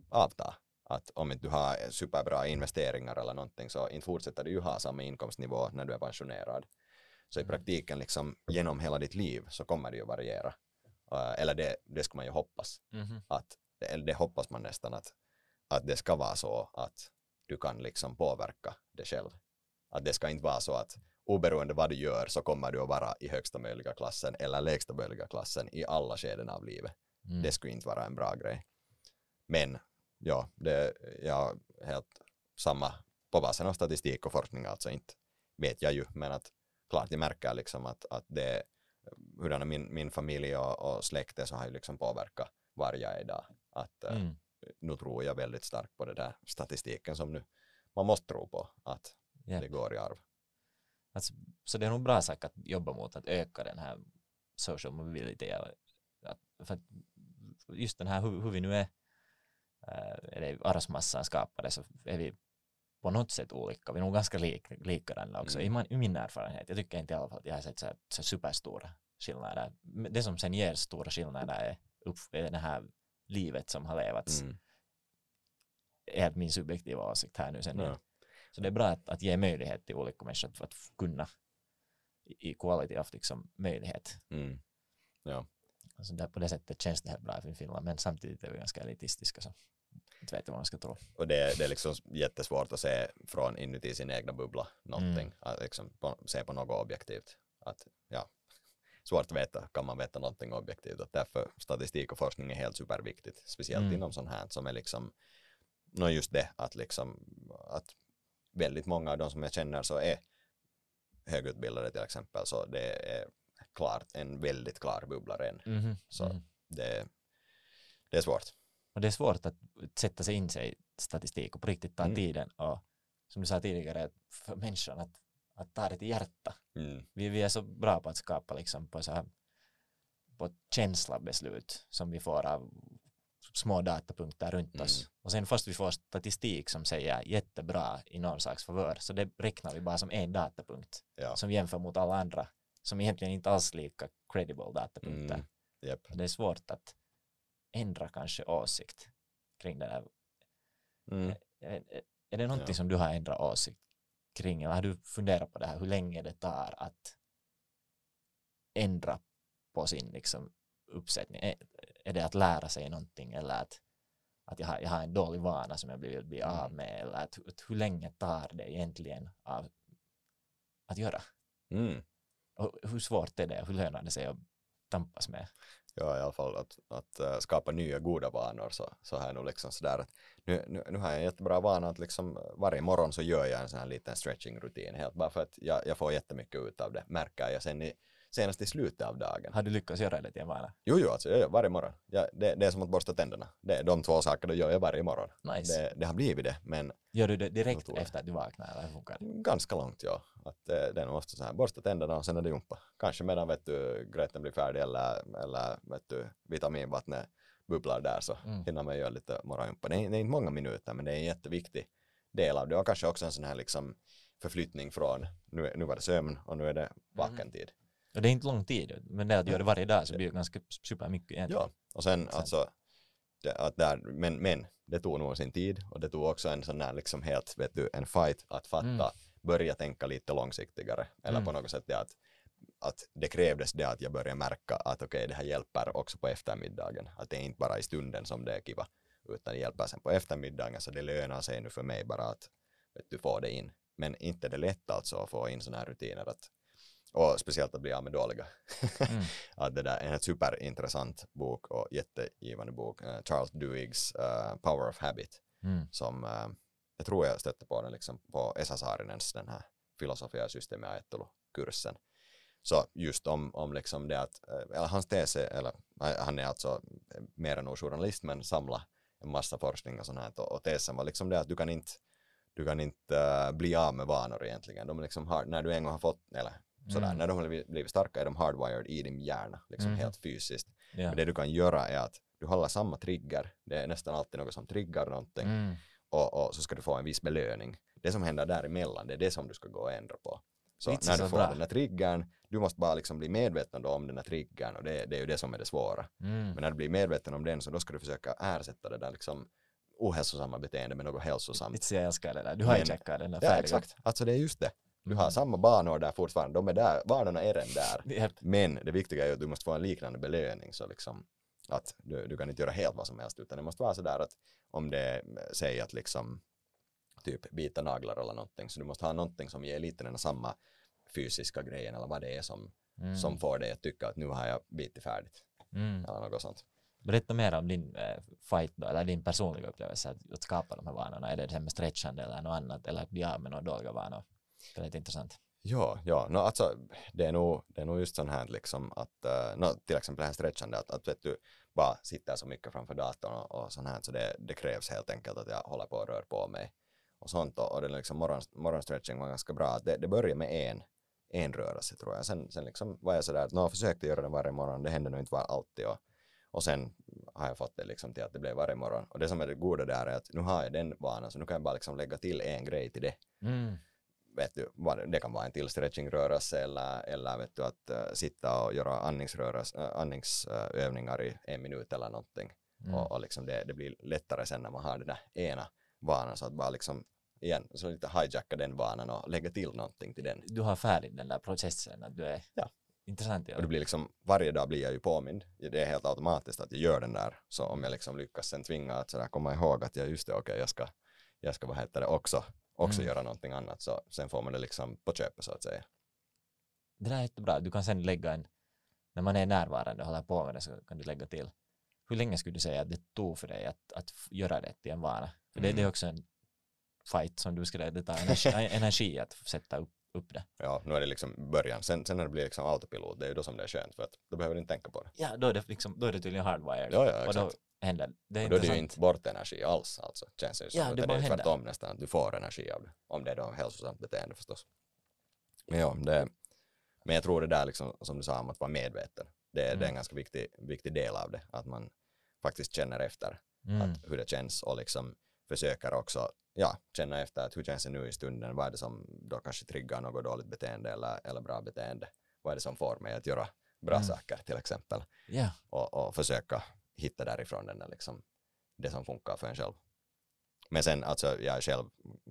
S2: avta. Att om inte du har superbra investeringar eller någonting så inte fortsätter du ju ha samma inkomstnivå när du är pensionerad. Så i
S1: Mm.
S2: praktiken liksom genom hela ditt liv så kommer det ju variera. Uh, eller det, det ska man ju hoppas.
S1: Mhm.
S2: Att, eller det hoppas man nästan att, att det ska vara så att du kan liksom påverka det själv. Att det ska inte vara så att oberoende vad du gör så kommer du att vara i högsta möjliga klassen eller lägsta möjliga klassen i alla skeden av livet.
S1: Mm.
S2: Det skulle inte vara en bra grej. Men ja, det jag helt samma på basen av statistik och forskning alltså inte vet jag ju men att klart jag märker liksom att, att det hurdana min, min familj och, och släkte så har ju liksom påverkat var jag är idag. Att eh,
S1: Mm.
S2: nu tror jag väldigt starkt på det där statistiken som nu man måste tro på att
S1: Ja.
S2: det går i arv.
S1: Alltså, så det är nog bra sak att jobba mot att öka den här social mobility. Att, för att just den här hur, hur vi nu är, äh, eller arvsmassan skapade så är vi på något sätt olika. Vi är nog ganska lik, likadana också
S2: Mm.
S1: I, man, i min erfarenhet. Jag tycker inte i alla fall att jag har sett så, här, så superstora skillnader. Det som sen ger stora skillnader är, upp, är det här livet som har levats.
S2: Mm.
S1: Helt min subjektiva åsikt här nu sen.
S2: Ja.
S1: Så det är bra att, att ge möjlighet till olika människor att, att kunna i i quality of liksom möjlighet.
S2: Mm. Ja.
S1: Alltså där, på det sättet känns det helt bra för Finland men samtidigt är vi ganska elitistiska så inte vet vad man ska tro.
S2: Och det, det är liksom jättesvårt att se från inuti sin egna bubbla någonting,
S1: Mm.
S2: att liksom på, se på något objektivt. Att, ja, svårt att veta, kan man veta någonting objektivt? Att därför statistik och forskning är helt superviktigt, speciellt
S1: Mm.
S2: inom sånt här som är liksom, nå just det att liksom, att väldigt många av de som jag känner så är högutbildade till exempel, så det är klart en väldigt klar bubbla redan.
S1: Mhm,
S2: Så-
S1: mhm.
S2: Det, det är svårt.
S1: Och det är svårt att sätta sig in sig i statistik och på riktigt ta
S2: Mm.
S1: tiden och som du sa tidigare för människan att, att ta det till hjärta.
S2: Mm.
S1: Vi, vi är så bra på att skapa liksom på så här på känslabeslut som vi får av små datapunkter runt
S2: Mm.
S1: oss. Och sen först vi får statistik som säger jättebra i någon slags favör så det räknar vi bara som en datapunkt
S2: Ja.
S1: som jämför mot alla andra som egentligen inte alls lika credible datapunkter.
S2: Mm. Japp.
S1: Det är svårt att ändra kanske åsikt kring det där.
S2: Mm.
S1: Är, är- är det någonting
S2: Ja.
S1: som du har ändrat åsikt kring eller har du funderat på det här hur länge det tar att ändra på sin liksom, uppsättning? Är, det att lära sig någonting eller att, att jag, har, jag har en dålig vana som jag vill bli av
S2: Mm.
S1: med eller att, att hur länge tar det egentligen av att göra?
S2: Mm.
S1: Och hur svårt är det? Hur lönar det sig att tampas med?
S2: Ja, i alla fall att, att äh, skapa nya goda vanor så, så här nog liksom sådär att nu, nu, nu har jag en jättebra vana att liksom varje morgon så gör jag en sån här liten stretching-rutin helt bara för att jag, jag får jättemycket ut av det märker jag sen i, senast i slutet av dagen.
S1: Har du lyckats göra det till en vana?
S2: Jo, jo, alltså jag gör varje morgon. Jag, det, det är som att borsta tänderna. Det, de två sakerna gör jag varje morgon.
S1: Nice.
S2: Det, det har blivit det, men
S1: Gör du det direkt efter att du vaknar eller hur funkar det?
S2: ganska långt ja. Att det, det är nog ofta så här, borsta tänderna och sen är det jumpa. Kanske medan vet du, gröten blir färdig eller, eller vet du, vitaminvattnet bubblar där så
S1: Mm.
S2: hinner man göra lite morgonjumpa. Det, är- det är inte många minuter men det är en jätteviktig del av det och kanske också en sån här liksom förflyttning från nu, nu var det sömn och nu är det vakentid.
S1: Och det är inte lång tid, men det att göra det varje dag så blir det ganska supermycket egentligen.
S2: Ja, och sen
S1: Sen-
S2: alltså, det, att där, men, men det tog nog sin tid och det tog också en sån här liksom helt, vet du, en fight att fatta,
S1: Mm.
S2: börja tänka lite långsiktigare. Eller
S1: Mm.
S2: på något sätt det att, att det krävdes det att jag började märka att okej, det här hjälper också på eftermiddagen. Att det är inte bara i stunden som det är kiva, utan det hjälper sen på eftermiddagen så det lönar sig nu för mig bara att vet du, få det in. Men inte det lätt alltså att få in såna här rutiner att speciellt att bli av med dåliga.
S1: Mm.
S2: att det där är en superintressant bok och jättegivande bok. eh, Charles Duhiggs eh, Power of Habit
S1: Mm.
S2: som eh, jag tror jag stötte på den liksom på Esa Saarinens den här filosofia och systemajattelu-kursen. Så just om, om liksom det att, eller hans tes är, eller han är alltså mer än journalist men samlar en massa forskning och sånt här och, och tesen var liksom det att du kan inte du kan inte bli av med vanor egentligen. De liksom hard, när du en gång har fått, eller sådär,
S1: Mm.
S2: när de har blivit- starka är de hardwired i din hjärna, liksom
S1: Mhm.
S2: helt fysiskt.
S1: Ja.
S2: Men det du kan göra är att du håller samma trigger, det är nästan alltid något som triggar någonting
S1: Mm.
S2: och, och så ska du få en viss belöning. Det som händer däremellan, det är det som du ska gå och ändra på. Så
S1: Vitsen
S2: när
S1: så
S2: du får
S1: bra.
S2: den här triggern, du måste bara liksom bli medveten om den här triggern och det, det är ju det som är det svåra.
S1: Mm.
S2: Men när du blir medveten om den så då ska du försöka ersätta det där liksom ohälsosamma beteende med något hälsosamt.
S1: Så jag älskar det där. Du
S2: Men-
S1: hijackar den där
S2: Ja
S1: färdiga.
S2: exakt, alltså det är just det. Du har
S1: Mm.
S2: samma banor där fortfarande, de är där, vanorna är redan där. Men det viktiga är att du måste få en liknande belöning så liksom att du, du kan inte göra helt vad som helst utan det måste vara sådär att om det säger att liksom typ bita naglar eller någonting så du måste ha någonting som ger lite den samma fysiska grejen eller vad det är som,
S1: Mm.
S2: som får dig att tycka att nu har jag bitit färdigt
S1: Mm.
S2: eller något sånt.
S1: Berätta mer om din eh, fight då, eller din personliga upplevelse att, att skapa de här vanorna. Är det det här med stretchande eller något annat, eller att bli av med några dåliga vanor? Det är lite intressant.
S2: Ja, ja, no, alltså, det, är nog, det är nog just sånt här liksom att, uh, no, till exempel det här stretchande, att, att vet du, bara sitter så mycket framför datorn och, och sånt här, så det, det krävs helt enkelt att jag håller på och rör på mig och sånt. Och, och det liksom morgon, morgonstretching var ganska bra, det, det börjar med en, en rörelse tror jag, sen, sen liksom var jag sådär att no, försökte göra det varje morgon, det hände nog inte var alltid. Och, och sen har jag fått det liksom till att det blev varje morgon. Och det som är det goda där är att nu har jag den vanan så nu kan jag bara liksom lägga till en grej till det.
S1: Mm.
S2: Vet du, det kan vara en till stretchingrörelse eller, eller vet du, att uh, sitta och göra andningsrörelse, uh, andningsövningar i en minut eller någonting.
S1: Mm.
S2: Och, och liksom det, det blir lättare sen när man har den där ena vanan så att bara liksom igen, så lite hijacka den vanan och lägga till någonting till den.
S1: Du har färdigt den där processen, att du är
S2: Ja.
S1: intressant. Ja.
S2: Och det blir liksom, varje dag blir jag ju påmind. Det är helt automatiskt att jag gör den där. Så om jag liksom lyckas sen tvinga att sådär komma ihåg att jag just det, okej, jag ska, jag ska vad heter det, också, också
S1: Mm.
S2: göra någonting annat. Så sen får man det liksom på köpet så att säga.
S1: Det där är jättebra. Du kan sen lägga en, när man är närvarande och håller på med det så kan du lägga till. Hur länge skulle du säga att det tog för dig att, att göra det till en vana? För det, det är
S2: Mm.
S1: också en fight som du skulle, det tar energi, energi att sätta upp, upp det.
S2: Ja, nu är det liksom början. Sen, sen när det blir liksom autopilot, det är ju då som det är skönt för att då behöver du inte tänka på det.
S1: Ja, då är det, liksom, då är det tydligen hardwired.
S2: Ja, ja,
S1: och då
S2: exakt.
S1: Händer det. är
S2: Och då är det ju inte bort energi alls, alltså, känns det ju som.
S1: Ja, det
S2: det är
S1: händer.
S2: tvärtom nästan, att du får energi av det. Om det är då hälsosamt beteende förstås. Men ja, det, men jag tror det där liksom, som du sa om att vara medveten, det, det är
S1: Mm.
S2: en ganska viktig, viktig del av det. Att man faktiskt känner efter
S1: Mm.
S2: att hur det känns och liksom försöker också ja, känna efter att hur känns det nu i stunden, vad är det som då kanske triggar något dåligt beteende eller, eller bra beteende, vad är det som får mig att göra bra
S1: Mm.
S2: saker till exempel
S1: Ja,
S2: och, och försöka hitta därifrån den där liksom, det som funkar för en själv. Men sen alltså jag själv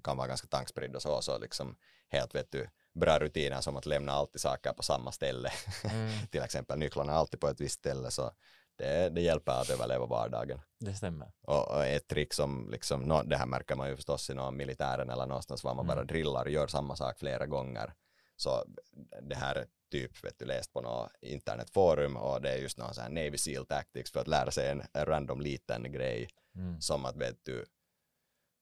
S2: kan vara ganska tankspridd och så, så liksom helt vet du, bra rutiner som att lämna alltid saker på samma ställe.
S1: mm,
S2: till exempel nycklarna alltid på ett visst ställe så det, det hjälper att överleva vardagen.
S1: det stämmer.
S2: Och, och ett trick som, liksom, nå, det här märker man ju förstås i någon militären eller någonstans var man bara
S1: Mm.
S2: drillar och gör samma sak flera gånger. Så det här är typ, vet du, läst på något internetforum och det är just någon sån här Navy Seal Tactics för att lära sig en, random liten grej
S1: Mm.
S2: som att vet du,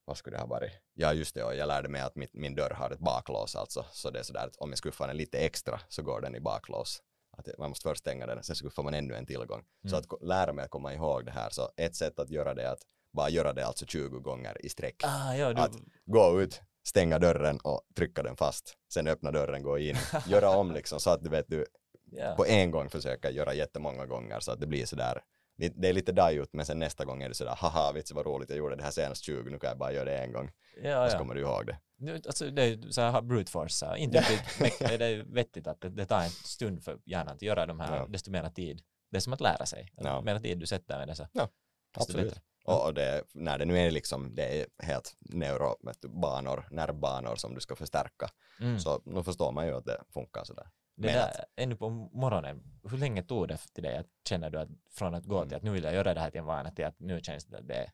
S2: vad skulle det ha varit? Ja just det, och jag lärde mig att mitt, min dörr har ett baklås alltså, så det är sådär att om jag skuffar den lite extra så går den i baklås. Att man måste först stänga den, sen skuffar man ännu en tillgång. Så
S1: Mm.
S2: att ko- lära mig att komma ihåg det här, så ett sätt att göra det är att bara göra det alltså 20 gånger i sträck.
S1: Ah, ja, du,
S2: Att- Gå ut, stänga dörren och trycka den fast, sen öppna dörren, gå in, göra om liksom så att du vet du
S1: ja.
S2: på en gång försöka göra jättemånga gånger så att det blir sådär det är lite dajut men sen nästa gång är det sådär haha vitsi vad roligt jag gjorde det här senast 20 nu kan jag bara göra det en gång
S1: ja,
S2: och så
S1: ja.
S2: kommer du ihåg det.
S1: Alltså, det är så här brute force, här. inte riktigt, är det vettigt att det, det tar en stund för hjärnan att göra de här,
S2: Ja.
S1: desto mer tid. Det är som att lära sig.
S2: Ja.
S1: Mer tid du sätter med det så
S2: Ja, absolut.
S1: bättre.
S2: Och, det, när det nu är liksom det är helt neurobanor, nervbanor som du ska förstärka
S1: Mm.
S2: så nu förstår man ju att det funkar sådär.
S1: Det
S2: Men
S1: där, ännu på morgonen, hur länge tog det till dig att känner du att från att gå
S2: Mm.
S1: till att nu vill jag göra det här till en vana till att nu känns det att det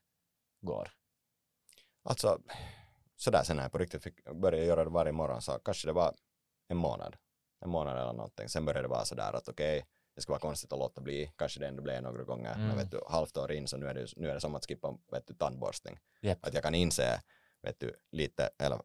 S1: går?
S2: Alltså sådär sen när jag på riktigt fick börja göra det varje morgon så kanske det var en månad. En månad eller någonting. Sen började det vara sådär att okej, det ska vara konstigt att låta bli. Kanske det ändå blev några gånger.
S1: Mm.
S2: Men vet du, halvt år in så nu är det, nu är det som att skippa vet du, tandborstning.
S1: Japp.
S2: Att jag kan inse, vet du, lite, eller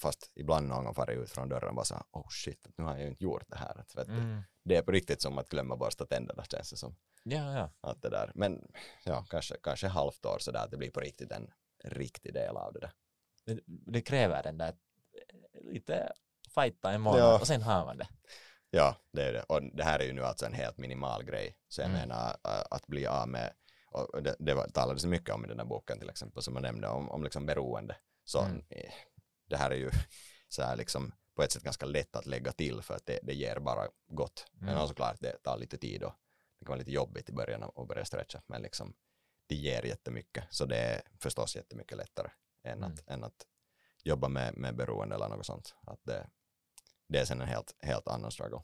S2: fast ibland någon gång farit ut från dörren och bara så oh shit, nu har jag ju inte gjort det här. Att, vet du,
S1: Mm.
S2: det är på riktigt som att glömma borsta tänderna känns det som.
S1: Ja, ja.
S2: Att det där. Men ja, kanske, kanske halvt år sådär att det blir på riktigt en riktig del av det där.
S1: Det, det kräver den där lite fighta en månad
S2: Ja.
S1: och sen har man det.
S2: Ja, det är det. Och det här är ju nu alltså en helt minimal grej. Så jag
S1: Mm.
S2: menar att bli av med, och det, det talades mycket om i den här boken till exempel som jag nämnde om, om liksom beroende. Så
S1: Mm.
S2: det här är ju så här liksom på ett sätt ganska lätt att lägga till för att det, det ger bara gott. Men
S1: Mm.
S2: mm. såklart det tar lite tid och det kan vara lite jobbigt i början att börja stretcha men liksom det ger jättemycket så det är förstås jättemycket lättare än,
S1: Mm.
S2: att, än att jobba med, med beroende eller något sånt. Att det, det är sen en helt, helt annan struggle.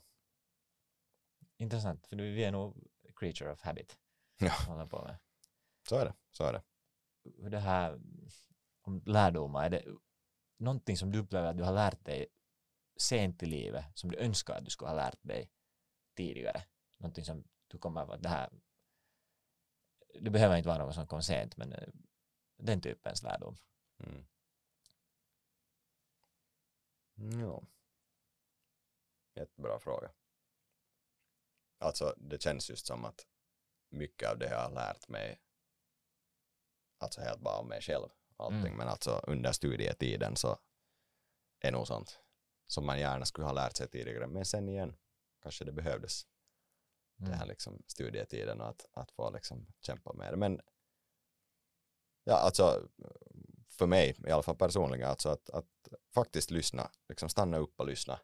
S1: Intressant, för vi är nog creature of habit.
S2: Ja.
S1: På med.
S2: Så är det, så är det.
S1: Det här om lärdomar, är det någonting som du upplever att du har lärt dig sent i livet som du önskar att du skulle ha lärt dig tidigare? Någonting som du kommer att det här det behöver inte vara något som kom sent men eh, den typens lärdom.
S2: Mm. Ja. Jättebra fråga. Alltså det känns just som att mycket av det jag har lärt mig alltså helt bara om mig själv allting
S1: Mm.
S2: men alltså under studietiden så är nog sånt som man gärna skulle ha lärt sig tidigare men sen igen kanske det behövdes
S1: Mm.
S2: det här liksom studietiden och att, att få liksom kämpa med det. Men ja, alltså för mig i alla fall personligen, alltså att, att faktiskt lyssna, liksom stanna upp och lyssna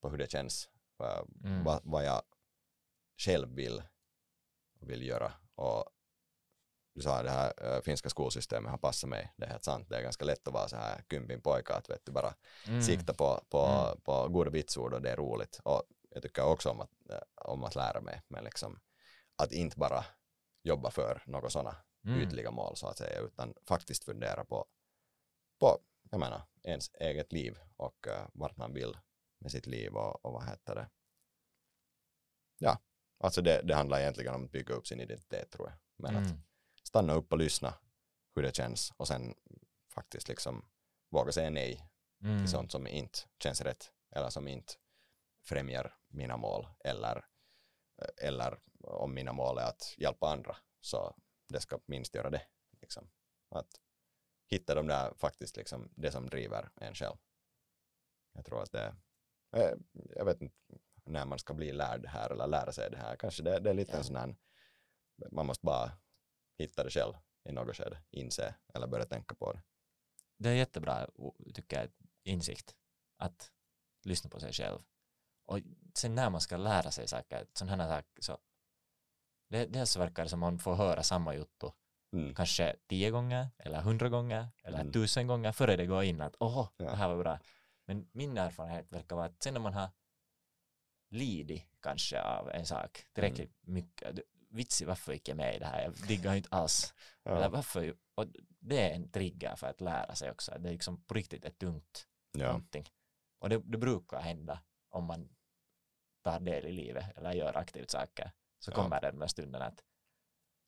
S2: på hur det känns, vad,
S1: Mm.
S2: vad, vad jag själv vill, vill göra. Och du sa det här äh, finska skolsystemet har passat mig, det är helt sant, det är ganska lätt att vara så här kympin pojka, att vet du bara
S1: Mm.
S2: sikta på, på,
S1: Mm.
S2: på goda vitsord och det är roligt. Och jag tycker också om att, eh, om att lära mig, men liksom att inte bara jobba för några sådana
S1: Mm.
S2: ytliga mål så att säga, utan faktiskt fundera på, på jag menar, ens eget liv och uh, vart man vill med sitt liv och, och vad heter det. Ja, alltså det, det handlar egentligen om att bygga upp sin identitet tror jag. Men att
S1: Mm.
S2: stanna upp och lyssna hur det känns och sen faktiskt liksom våga säga nej
S1: Mm.
S2: till sånt som inte känns rätt eller som inte främjar mina mål eller, eller om mina mål är att hjälpa andra så det ska minst göra det. Liksom. Att hitta de där faktiskt liksom det som driver en själv. Jag tror att det eh, jag vet inte när man ska bli lärd här eller lära sig det här. Kanske det, det är lite
S1: Ja.
S2: en sån här, man måste bara hitta det själv i något skede, inse eller börja tänka på det.
S1: Det är jättebra, tycker jag, insikt. Att lyssna på sig själv. Och sen när man ska lära sig saker, sådana här saker, så det, dels verkar det som man får höra samma juttu
S2: Mm.
S1: kanske tio gånger eller hundra gånger eller
S2: Mm.
S1: tusen gånger före det går in att åh,
S2: Ja.
S1: det här var bra. Men min erfarenhet verkar vara att sen när man har lidit kanske av en sak tillräckligt
S2: Mm.
S1: mycket, vitsi varför gick jag med i det här, jag diggar inte alls. Eller
S2: Ja.
S1: varför, och det är en trigger för att lära sig också, det är liksom på riktigt är tungt
S2: Ja.
S1: någonting. Och det, det brukar hända om man tar del i livet eller gör aktivt saker. Så kommer det den där stunden att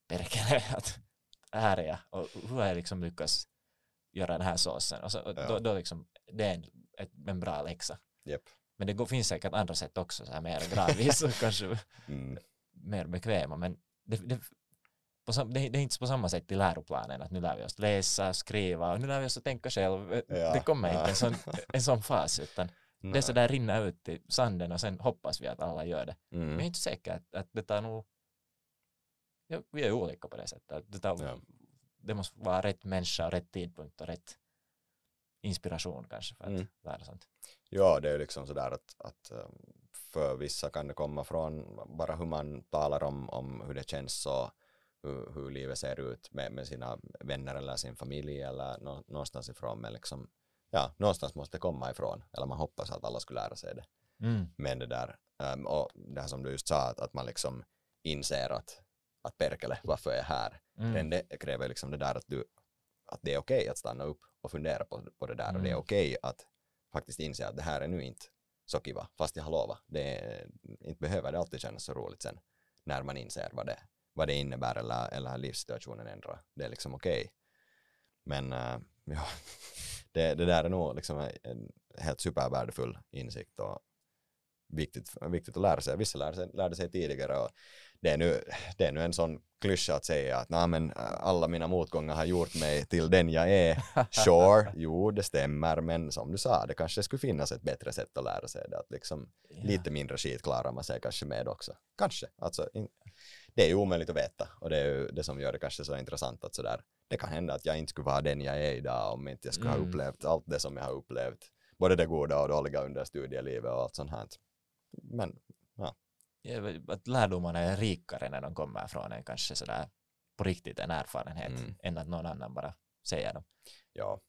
S1: perkele, att här är jag och hur har jag liksom lyckats göra den här såsen och, så, och
S2: Ja.
S1: då, då liksom, det är en, ett, en bra läxa.
S2: Japp.
S1: Men det går, finns säkert andra sätt också, så här mer gradvis och kanske
S2: Mm.
S1: mer bekväma, men det, det, på det, det är inte på samma sätt i läroplanen att nu lär vi oss läsa, skriva och nu lär vi oss att tänka själv.
S2: Ja,
S1: det kommer
S2: ja.
S1: inte en sån, en sån fas, utan det är
S2: Nej.
S1: så där rinna ut i sanden och sen hoppas vi att alla gör det. Men jag är
S2: Mm.
S1: inte säker att, att det tar nog, ja, vi är olika på det sättet. Det, tar, det måste vara rätt människa rätt tidpunkt och rätt inspiration kanske för att
S2: Mm.
S1: lära sånt.
S2: Ja, det är liksom sådär att, att um, för vissa kan det komma från bara hur man talar om, om hur det känns och hur, hur livet ser ut med, med sina vänner eller sin familj eller nå, någonstans ifrån. Men liksom, ja, någonstans måste det komma ifrån. Eller man hoppas att alla skulle lära sig det.
S1: Mm.
S2: Men det där, um, och det här som du just sa, att, att man liksom inser att, att perkele, varför är jag här?
S1: Mm.
S2: Det kräver liksom det där att, du, att det är okej att stanna upp och fundera på, på det där och det är
S1: Mm.
S2: okej att faktiskt inse att det här är nu inte så kiva, fast jag har lovat. Det är, inte behöver det alltid kännas så roligt sen när man inser vad det, vad det innebär eller, eller livssituationen ändrar. Det är liksom okej. Men äh, ja, det, det där är nog liksom en helt supervärdefull insikt och viktigt, viktigt att lära sig. Vissa lärde sig, lärde sig tidigare och det är nu, det är nu en sån klyscha att säga att "Nej, men äh, alla mina motgångar har gjort mig till den jag är. Sure, jo det stämmer, men som du sa, det kanske skulle finnas ett bättre sätt att lära sig det. Att liksom
S1: Ja.
S2: lite mindre skit klarar man sig kanske med också. Kanske, alltså in, det är ju omöjligt att veta och det är ju det som gör det kanske så intressant att sådär, det kan hända att jag inte skulle vara den jag är idag om inte jag skulle ha
S1: Mm.
S2: upplevt allt det som jag har upplevt, både det goda och dåliga under studielivet och allt sånt här. Men
S1: att lärdomarna är rikare när de kommer från en kanske sådär på riktigt en erfarenhet
S2: Mm.
S1: än att någon annan bara säger dem.
S2: ja,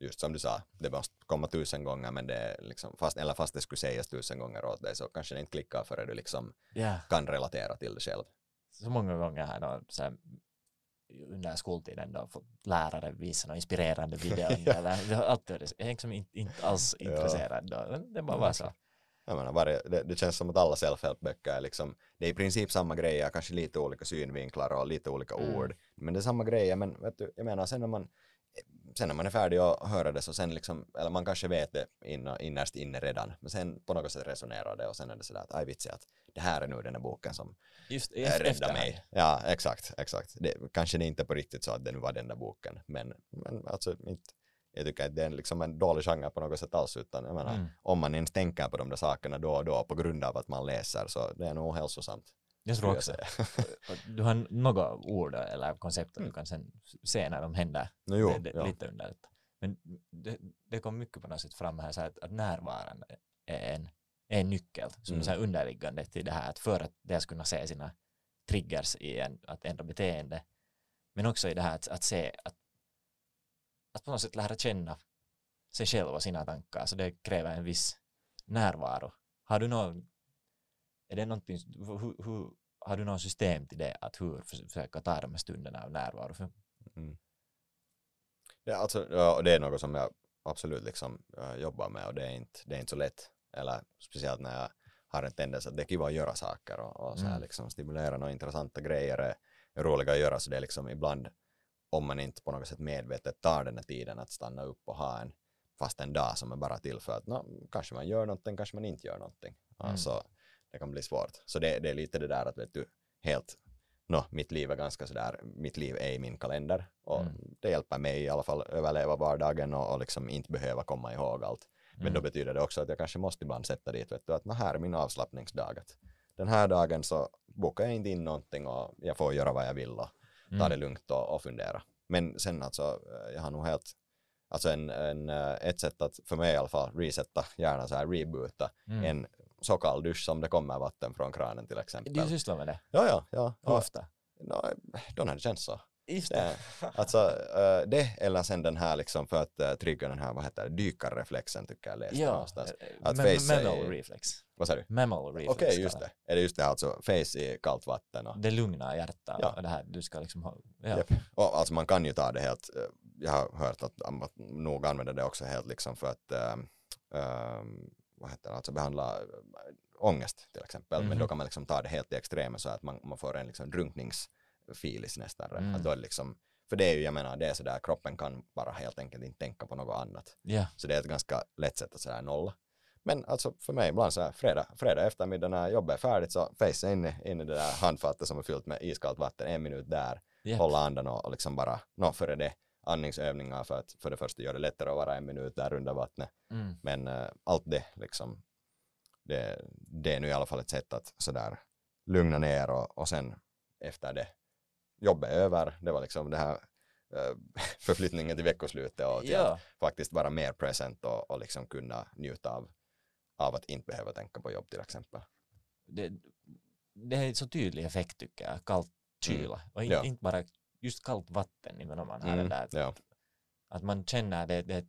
S2: just som du sa, det måste komma tusen gånger men det är liksom, fast, eller fast det skulle sägas tusen gånger åt dig så kanske det inte klickar förrän du liksom
S1: Ja,
S2: kan relatera till det själv.
S1: så många gånger har någon så här under skoltiden då lärare visa några inspirerande eller det alltid varit så. jag är liksom inte, inte alls
S2: Ja.
S1: intresserad då. Det bara var så.
S2: Jag menar, varje, det, det känns som att alla self-help-böcker är liksom, det är i princip samma grejer, kanske lite olika synvinklar och lite olika
S1: Mm.
S2: ord, men det är samma grejer, men vet du, jag menar sen när man sen när man är färdig att höra det så sen liksom, eller man kanske vet det inna, innerst inne redan, men sen på något sätt resonerar det och sen är det sådär att aj vitsi att det här är nu den här boken som
S1: Just
S2: äh, räddar mig. Ja, exakt, exakt. Det, kanske det inte på riktigt så att det nu var den där boken, men, men alltså inte, jag tycker att det är liksom en dålig genre på något sätt alls, utan jag menar,
S1: Mm.
S2: om man ens tänker på de där sakerna då och då på grund av att man läser så det är nog hälsosamt.
S1: Jag tror också. Du har några ord eller koncept
S2: Mm.
S1: du kan sen se när de händer.
S2: No, jo,
S1: det, det. Lite under. Men det, det kom mycket på något sätt fram här så att, att närvaron är en, är en nyckel som
S2: Mm.
S1: är underliggande till det här att för att det ska kunna se sina triggers i en, att ändra beteende men också i det här att, att se att, att på något sätt lära känna sig själv och sina tankar så det kräver en viss närvaro. Har du någon är det någonting, hur, hur, har du något system till det att hur för- försöka ta de här stunderna av närvaro?
S2: Mm. Alltså, ja, och det är något som jag absolut liksom äh, jobbar med och det är, inte, det är inte så lätt. Eller speciellt när jag har en tendens att det är kiva att göra saker och, och så här
S1: Mm.
S2: liksom stimulera några intressanta grejer är, är roliga att göra så det är liksom ibland om man inte på något sätt medvetet tar den här tiden att stanna upp och ha en fast en dag som är bara till för att nå, kanske man gör någonting, kanske man inte gör någonting.
S1: Mm.
S2: Alltså, det kan bli svårt. Så det, det är lite det där att vet du, helt Nå, mitt liv är ganska sådär, mitt liv är i min kalender och
S1: Mm.
S2: det hjälper mig i alla fall överleva vardagen och, och liksom inte behöva komma ihåg allt. Men
S1: Mm.
S2: då betyder det också att jag kanske måste ibland sätta dit, vet du, att nå, här är min avslappningsdag. Att den här dagen så bokar jag inte in någonting och jag får göra vad jag vill och ta
S1: Mm.
S2: det lugnt och, och fundera. Men sen alltså, eh, jag har nog helt, alltså en, en, eh, ett sätt att för mig i alla fall resetta, gärna så här reboota,
S1: Mm.
S2: en så kall dusch som det kommer vatten från kranen till exempel.
S1: Du sysslar med det?
S2: Ja, ja, ja.
S1: Hur ofta?
S2: No, då när det känns så.
S1: Just
S2: det. Alltså eh, det eller sen den här liksom för att uh, trigga den här, vad heter det, dykarreflexen tycker jag läste
S1: Ja,
S2: någonstans.
S1: eh,
S2: Att
S1: mem-
S2: face är-
S1: mammal reflex.
S2: Vad sa du?
S1: Mammal reflex.
S2: Okej, just
S1: kallar
S2: det. Är det just det alltså face i kallt vatten och
S1: Det lugnar hjärtat
S2: Ja.
S1: och det här du ska liksom ha. Ja.
S2: Japp. Och alltså man kan ju ta det helt, eh, jag har hört att man nog använder det också helt liksom för att, um, um, vad heter det, alltså behandla ångest till exempel. Men då
S1: Mhm.
S2: kan man liksom ta det helt i extremen så att man, man får en liksom drunkningsfilis nästan.
S1: Mm.
S2: Att då liksom, för det är ju, jag menar, det är sådär, kroppen kan bara helt enkelt inte tänka på något annat.
S1: ja.
S2: Så det är ett ganska lätt sätt att sådär nolla. Men alltså för mig ibland så här fredag, fredag eftermiddag när jobbet är färdigt så face in, in i det där handfatet som är fyllt med iskallt vatten, en minut där,
S1: Japp.
S2: hålla andan och, liksom bara, nå före det, andningsövningar för att för det första gör det lättare att vara en minut där under vattnet.
S1: Mm.
S2: Men eh, allt det liksom, det, det är nu i alla fall ett sätt att sådär lugna ner och, och sen efter det, jobbet över, det var liksom det här eh, förflyttningen till veckoslutet och till att
S1: Ja.
S2: faktiskt vara mer present och, och liksom kunna njuta av, av att inte behöva tänka på jobb till exempel.
S1: Det, det är en så tydlig effekt tycker jag. Kallt kyla. Och in,
S2: Ja.
S1: inte bara just kallt vatten nimenomaan. Här
S2: Mm,
S1: där, att,
S2: ja.
S1: att man känner det, det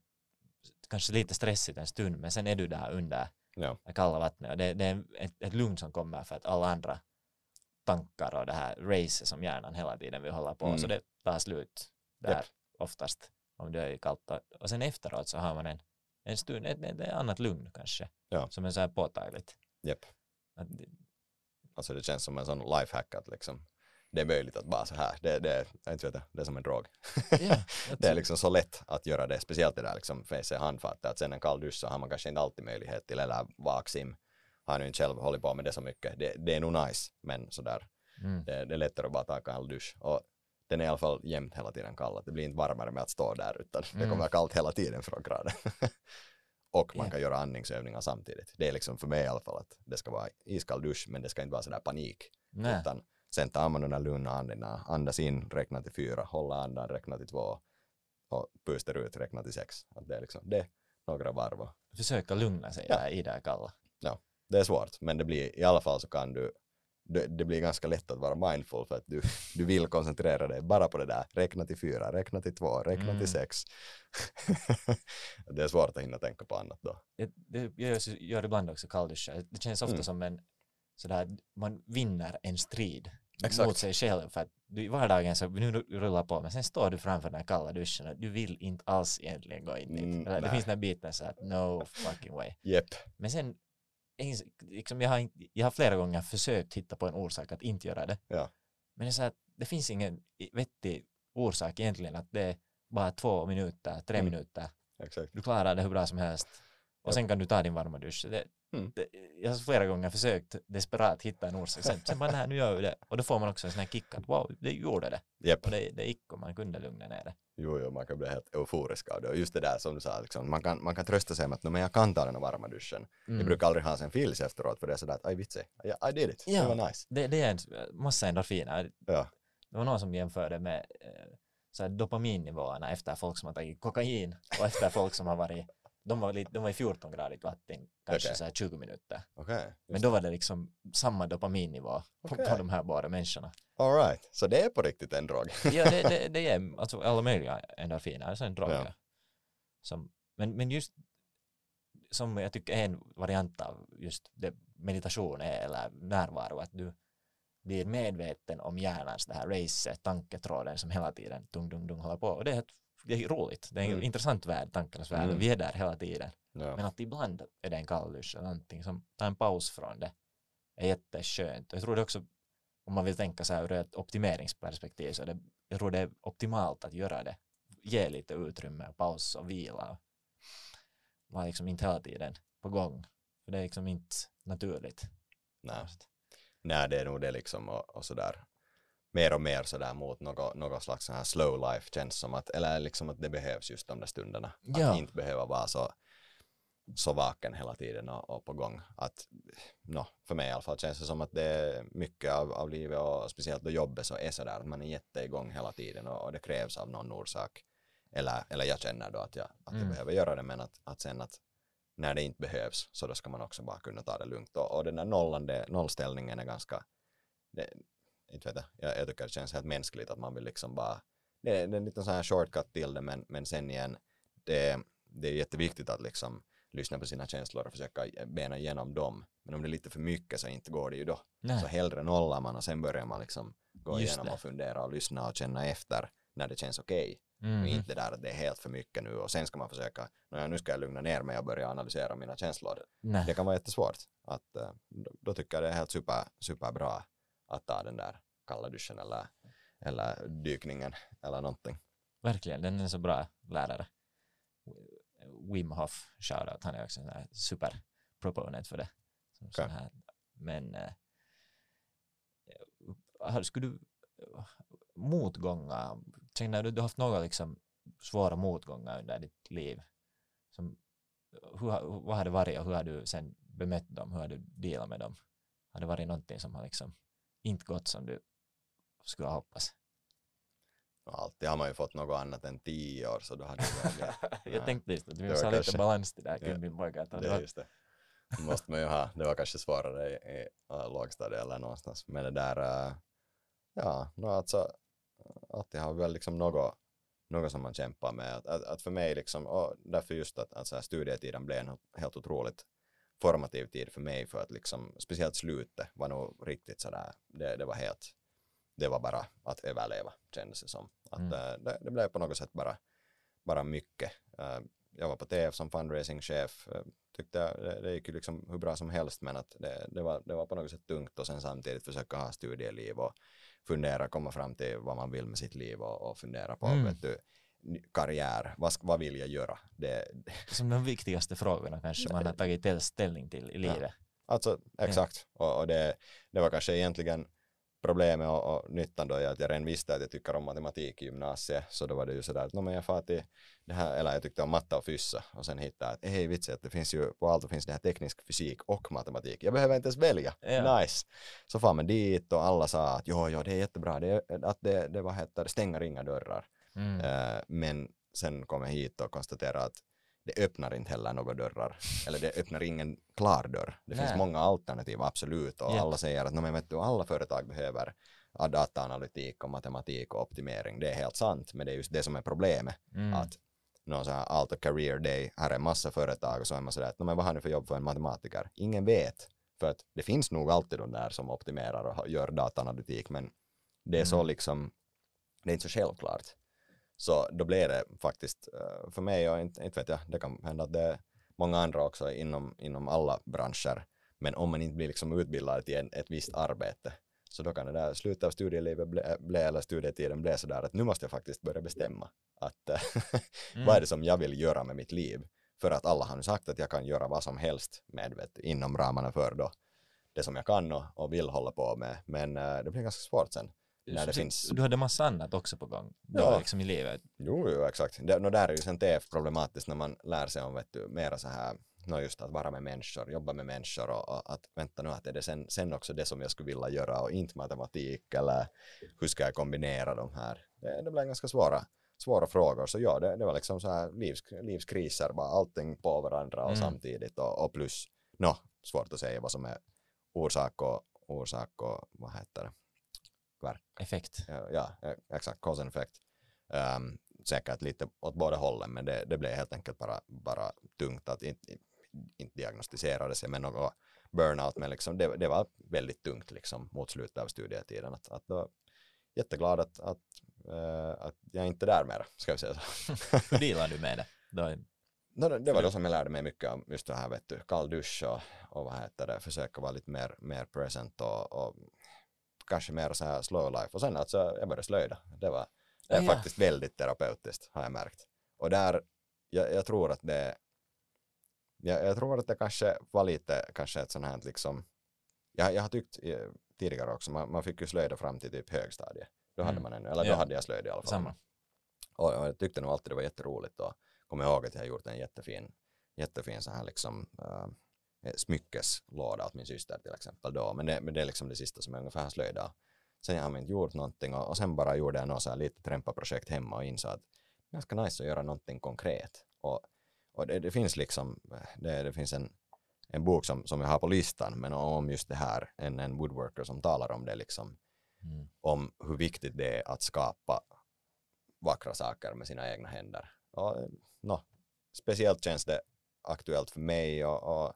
S1: kanske lite stressigt en stund men sen är du där under
S2: Ja.
S1: det kalla vattnet och det, det är ett, ett lugn som kommer för att alla andra tankar och det här race som hjärnan hela tiden vill hålla på
S2: Mm.
S1: så det tar slut där
S2: Japp.
S1: oftast om det är kallt och, sen efteråt så har man en, en stund, ett, ett, ett annat lugn kanske
S2: Ja.
S1: som är så här påtagligt.
S2: Japp.
S1: Att, det-
S2: Alltså det känns som en sån lifehack att liksom det är möjligt att bara så här, det, det, jag inte vet det, är som en drog.
S1: ja,
S2: det är liksom så lätt att göra det, speciellt det där liksom face handfatet, att sen en kall dusch så har man kanske inte alltid möjlighet till, eller vaksim, har nu inte själv hållit på med det så mycket, det, det är nog nice, men sådär,
S1: mm.
S2: det, det är lättare att bara ta en kall dusch. Och den är i alla fall jämt hela tiden kall, det blir inte varmare med att stå där, utan det
S1: Mm.
S2: kommer kallt hela tiden från graden. Och man
S1: Ja.
S2: kan göra andningsövningar samtidigt. Det är liksom för mig i alla fall att det ska vara iskall dusch, men det ska inte vara sådär panik.
S1: Nej.
S2: Utan sen tar man den där lugna andena, andas in, räkna till fyra, hålla andan, räkna till två och pustar ut, räkna till sex. Att det är liksom det, några varv.
S1: Försöka lugna sig
S2: Ja.
S1: där i det här kalla.
S2: Det är svårt, men det blir i alla fall så kan du det, det blir ganska lätt att vara mindful för att du, du vill koncentrera dig bara på det där. Räkna till fyra, räkna till två, räkna
S1: Mm.
S2: till sex. det är svårt att hinna tänka på annat då.
S1: Det, det, jag gör, ibland också kallduschar. Det känns ofta
S2: Mm.
S1: som en sådär, man vinner en strid
S2: Exakt.
S1: mot sig själv för att du i vardagen så nu rullar på men sen står du framför den här kalla duschen och du vill inte alls egentligen gå in dit.
S2: Mm,
S1: Eller det finns den här biten så att no fucking way.
S2: Jepp.
S1: Men sen liksom jag, har, jag har flera gånger försökt hitta på en orsak att inte göra det.
S2: Ja.
S1: Men det är så att det finns ingen vettig orsak egentligen att det är bara två minuter, tre
S2: Mm.
S1: minuter.
S2: Exakt.
S1: Du klarar det hur bra som helst. Och
S2: Ja.
S1: sen kan du ta din varma dusch. Det,
S2: Mm.
S1: det, jag har flera gånger försökt desperat hitta en orsak. Sen, sen bara, nej, nu gör vi det. Och då får man också en sån här kick att wow, det gjorde det.
S2: Jepp.
S1: Och det, det gick och man kunde lugna ner det.
S2: Jo, jo, man kan bli helt euforisk av det. Och just det där som du sa, liksom, man, kan, man kan trösta sig med att "Nå, men jag kan ta den här varma duschen.
S1: Mm.
S2: Jag brukar aldrig ha en feels efteråt för det är sådär att aj vitsi, I, I did it,
S1: Ja.
S2: det var nice.
S1: Det, det är en massa endorfiner.
S2: Ja.
S1: Det var någon som jämförde med eh, så här dopaminnivåerna efter folk som har tagit kokain och efter folk som har varit de var, lite, de var i 14 gradigt vatten kanske
S2: Okej.
S1: så här 20 minuter.
S2: Okej.
S1: Men då var det liksom samma dopaminnivå på,
S2: Okej.
S1: på de här båda människorna.
S2: All right, så det är på riktigt en drog.
S1: Ja, det, det, det är alltså alla möjliga endorfiner, alltså en drog.
S2: Ja.
S1: Som, men, men just som jag tycker är en variant av just det meditation är, eller närvaro, att du blir medveten om hjärnans det här race, tanketråden som hela tiden dung, dung, dung håller på. Och det är, det är roligt, det är en
S2: Mm.
S1: intressant värld, tankarnas värld,
S2: Mm.
S1: vi är där hela tiden.
S2: ja.
S1: Men att ibland är det en kalldusch eller någonting som tar en paus från det är jätteskönt. Jag tror det också, om man vill tänka så här ur ett optimeringsperspektiv, så det, jag tror det är optimalt att göra det. Ge lite utrymme och paus och vila. Vara liksom inte hela tiden på gång. För det är liksom inte naturligt.
S2: Nej. Nej, det är nog det liksom och, och sådär. Mer och mer sådär mot något, något slags sån här slow life känns som att, eller liksom att det behövs just de där stunderna.
S1: Ja.
S2: Att inte behöva vara så, så vaken hela tiden och, och på gång. Att, no, för mig i alla fall känns det som att det är mycket av, av livet och speciellt då jobbet så är sådär att man är jätteigång hela tiden och, och det krävs av någon orsak. Eller, eller jag känner då att jag, att jag
S1: Mm.
S2: behöver göra det men att, att sen att när det inte behövs så då ska man också bara kunna ta det lugnt och, och den där nollande, nollställningen är ganska det, inte vet jag, jag, jag tycker det känns helt mänskligt att man vill liksom bara det, det är en liten sån här shortcut till det men, men sen igen det, det är jätteviktigt att liksom lyssna på sina känslor och försöka bena igenom dem men om det är lite för mycket så inte går det ju då så
S1: Nej.
S2: hellre nollar man och sen börjar man liksom gå
S1: Just
S2: igenom
S1: det.
S2: och fundera och lyssna och känna efter när det känns okej
S1: Mm.
S2: och inte där att det är helt för mycket nu och sen ska man försöka, "Nå, nu ska jag lugna ner mig och börja analysera mina känslor.
S1: Nej.
S2: Det kan vara jättesvårt. Att, eh, då, då tycker jag det är helt super, superbra att ta den där kalla duschen eller, eller dykningen eller någonting.
S1: Verkligen, den är så bra lärare. Wim Hof, shoutout, han är också en här super proponent för det. Som
S2: Okej.
S1: här. Men eh, har- skulle du eh, motgångar, känner du du har haft några liksom svåra motgångar under ditt liv? Som, hur, vad har det varit och hur har du sen bemött dem? Hur har du dealat med dem? Har det varit någonting som har liksom inte gått som du skulle ha hoppats?
S2: Alltid har man ju fått något annat än tio år så då hade det.
S1: Jag tänkte just att vi
S2: Det
S1: måste ha lite balans till det här kring pojke. Att
S2: det
S1: det
S2: är
S1: var,
S2: just det. Det måste man ju ha. Det var kanske svårare i, i uh, lågstadiet eller någonstans. Men det där, uh, ja, no, alltså, alltid har väl liksom något, något som man kämpar med. Att, att, att för mig liksom, och därför just att, att så här, studietiden blev en helt otroligt formativ tid för mig för att liksom, speciellt slutet var nog riktigt sådär, det, det var helt, det var bara att överleva kändes det som. Att
S1: Mm.
S2: eh, det, det blev på något sätt bara, bara mycket. Eh, jag var på TF som fundraisingchef, eh, tyckte jag, det, det gick ju liksom hur bra som helst men att det, det, var, det var på något sätt tungt och sen samtidigt försöka ha studieliv och fundera, komma fram till vad man vill med sitt liv och, och fundera på
S1: Mm.
S2: vet du, karriär, vad, vad vill jag göra? Det,
S1: som de viktigaste frågorna kanske man har tagit ställning till i
S2: Ja.
S1: livet.
S2: Alltså exakt. Och, och det, det var kanske egentligen problemet och, och nyttan då är att jag redan visste att jag tycker om matematik i gymnasiet så då var det ju sådär att "Nå, men jag far till det här, eller jag tyckte om matte och fyssa och sen hittade att hej vitsi att det finns ju på allt finns det här teknisk fysik och matematik. Jag behöver inte ens välja.
S1: Ja.
S2: Nice. Så far man dit och alla sa att jo, jo det är jättebra, det, är- att det, det vad heter det, stänger inga dörrar.
S1: Mm.
S2: Eh, men sen kom jag hit och konstaterade att det öppnar inte heller några dörrar. Eller det öppnar ingen klar dörr. Det finns
S1: Nej.
S2: många alternativ, absolut. Och
S1: Japp.
S2: alla säger att "Nå, men vet du, alla företag behöver ja, dataanalytik och matematik och optimering. Det är helt sant, men det är just det som är problemet.
S1: Mm.
S2: Att någon sån här Alta Career Day, här är en massa företag och så är man sådär att "Nå, men vad har ni för jobb för en matematiker? Ingen vet. För att det finns nog alltid de där som optimerar och gör dataanalytik, men det är så
S1: Mm.
S2: liksom, det är inte så självklart. Så då blir det faktiskt, eh, för mig och inte, inte vet jag, det kan hända att det är många andra också inom, inom alla branscher, men om man inte blir liksom utbildad till en, ett visst arbete, så då kan det där slutet av studielivet bli, bli eller studietiden bli sådär att nu måste jag faktiskt börja bestämma att eh,
S1: Mm.
S2: vad är det som jag vill göra med mitt liv? För att alla har nu sagt att jag kan göra vad som helst med vet, inom ramarna för då det som jag kan och, och vill hålla på med. Men eh, det blir ganska svårt sen. när det
S1: Så
S2: finns-
S1: Du hade massa annat också på gång då,
S2: Ja.
S1: liksom i livet.
S2: Jo, jo exakt. Det, no, där är ju sen TF problematiskt när man lär sig om vet du, mera så här, no, just att vara med människor, jobba med människor och, och att vänta nu att är det sen, sen också det som jag skulle vilja göra och inte matematik eller hur ska jag kombinera de här? Det, det blir ganska svåra, svåra frågor. Så ja, det, det var liksom så här livs, livskriser, bara allting på varandra och
S1: Mm.
S2: samtidigt och, och plus, no, svårt att säga vad som är orsak och, orsak och vad heter det?
S1: Effekt.
S2: Ja, ja exakt, cause and effect. Um, säkert lite åt båda hållen, men det, det blev helt enkelt bara, bara tungt att inte, inte diagnostiserades jag med något burnout, men liksom det, det var väldigt tungt liksom mot slutet av studietiden. Att, att då, jätteglad att, att, eh, att jag inte är där mer, ska vi säga så.
S1: Hur dealar du med det? Då,
S2: No, det- det var då som jag lärde mig mycket om just det här, vet du, kall dusch och, och vad heter det, försöka vara lite mer, mer present och, och kanske mer så här slow life. Och sen alltså, jag började slöjda. Det var det är
S1: ja.
S2: faktiskt väldigt terapeutiskt, har jag märkt. Och där, jag, jag tror att det, jag, jag tror att det kanske var lite, kanske ett sånt här liksom, jag, jag har tyckt eh, tidigare också, man, man fick ju slöjda fram till typ högstadiet. Då hade
S1: Mm.
S2: man ännu, eller då
S1: Ja.
S2: hade jag slöjd i alla fall.
S1: Samma.
S2: Och, och jag tyckte nog alltid det var jätteroligt och kommer ihåg att jag har gjort en jättefin, jättefin så här liksom uh, smyckeslåda åt min syster till exempel då. Men det, men det är liksom det sista som jag ungefär har slöjdat. Sen jag har inte gjort någonting och, och sen bara gjorde jag något så här lite trämpa-projekt hemma och insåg att det är ganska nice att göra någonting konkret. Och, och det, det finns liksom, det, det finns en, en bok som, som jag har på listan, men om just det här, en, en woodworker som talar om det liksom,
S1: Mm.
S2: om hur viktigt det är att skapa vackra saker med sina egna händer. Och, no, speciellt känns det aktuellt för mig och, och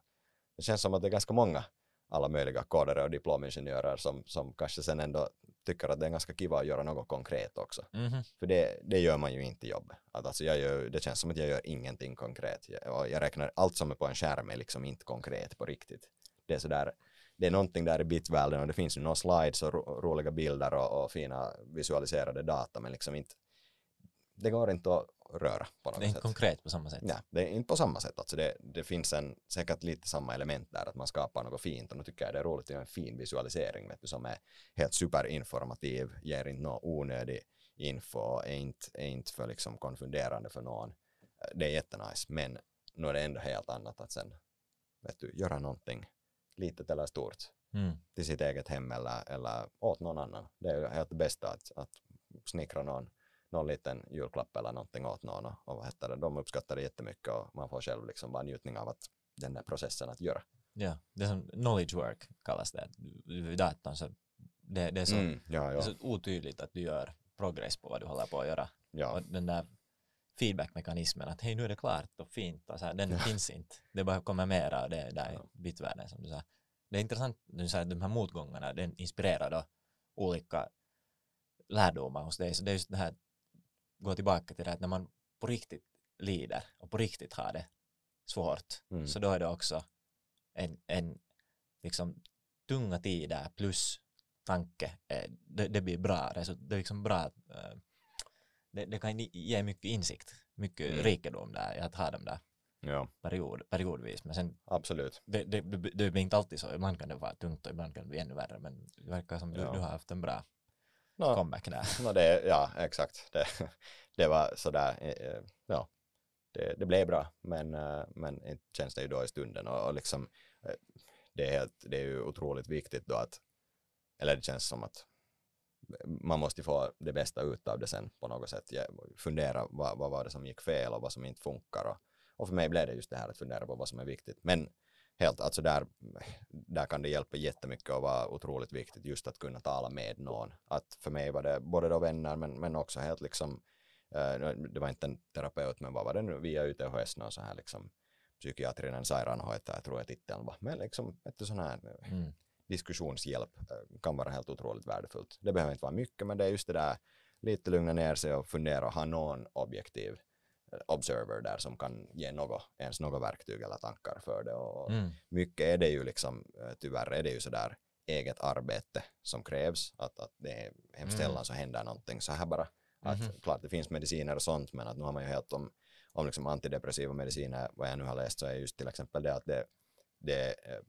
S2: det känns som att det är ganska många alla möjliga kodare och diplomingenjörer som, som kanske sen ändå tycker att det är ganska kiva att göra något konkret också.
S1: Mhm.
S2: För det, det gör man ju inte i jobbet. Att alltså jag gör, det känns som att jag gör ingenting konkret. Jag, jag räknar allt som är på en skärm är liksom inte konkret på riktigt. Det är sådär, det är någonting där i bitvärlden och det finns ju några slides och ro, roliga bilder och, och fina visualiserade data men liksom inte, det går inte att röra på något
S1: Det är inte
S2: sätt.
S1: konkret på samma sätt.
S2: Ja, det är inte på samma sätt. Alltså det, det finns en, säkert lite samma element där, att man skapar något fint och nu tycker jag det är roligt att göra en fin visualisering vet du, som är helt superinformativ, ger inte någon onödig info, är inte, är inte för liksom konfunderande för någon. Det är jättenice, men nu är det ändå helt annat att sen vet du, göra någonting litet eller stort
S1: Mm.
S2: till sitt eget hem eller, eller åt någon annan. Det är helt det bästa att, att snickra någon, någon liten julklapp eller någonting åt någon och, och vad heter det, de uppskattar det jättemycket och man får själv liksom bara njutning av att den där processen att göra.
S1: Ja, det är som knowledge work kallas det. Vid datorn så det, det, är så,
S2: Mm, ja,
S1: det är
S2: ja,
S1: så otydligt att du gör progress på vad du håller på att göra.
S2: ja,
S1: Och den där feedbackmekanismen att hej nu är det klart och fint och så här, den
S2: Ja.
S1: finns inte. Det bara kommer mera och det är där
S2: Ja.
S1: bitvärlden som du sa. Det är intressant, du säger att de här motgångarna, den inspirerar då olika lärdomar hos dig. Så det är just det här, gå tillbaka till det att när man på riktigt lider och på riktigt har det svårt,
S2: Mm.
S1: så då är det också en, en liksom tunga tider plus tanke, eh, det, det blir bra, det är liksom bra, eh, det, det kan ge mycket insikt, mycket
S2: Mm.
S1: rikedom där att ha dem där
S2: ja,
S1: period, periodvis, men sen
S2: absolut.
S1: det, det, det, blir inte alltid så, ibland kan det vara tungt och ibland kan det bli ännu värre, men det verkar som du,
S2: Ja.
S1: du har haft en bra
S2: No,
S1: comeback där.
S2: no, det, ja, exakt. Det, det var sådär, eh, eh, ja, det, det blev bra, men, eh, men inte känns det ju då i stunden och, och liksom, det är, helt, det är ju otroligt viktigt då att, eller det känns som att man måste få det bästa ut av det sen på något sätt. Fundera vad, vad var det som gick fel och vad som inte funkar. Och, och för mig blev det just det här att fundera på vad som är viktigt. Men helt, alltså där, där kan det hjälpa jättemycket och vara otroligt viktigt just att kunna tala med någon. Att för mig var det både då vänner men, men också helt liksom, eh, det var inte en terapeut men vad var det nu via UTHS och så här liksom psykiatrinen sairaanhoitaja tror jag titeln var. Men liksom ett sån här
S1: Mm.
S2: diskussionshjälp eh, kan vara helt otroligt värdefullt. Det behöver inte vara mycket, men det är just det där lite lugna ner sig och fundera och ha någon objektiv observer där som kan ge något, ens något verktyg eller tankar för det. Och
S1: Mm.
S2: mycket är det ju liksom, eh, tyvärr är det ju sådär eget arbete som krävs, att, att det är hemskt
S1: Mm.
S2: sällan så händer någonting så här bara. Att,
S1: Mhm.
S2: Klart det finns mediciner och sånt, men att nu har man ju helt om, om liksom antidepressiva mediciner, vad jag nu har läst så är just till exempel det att det, det är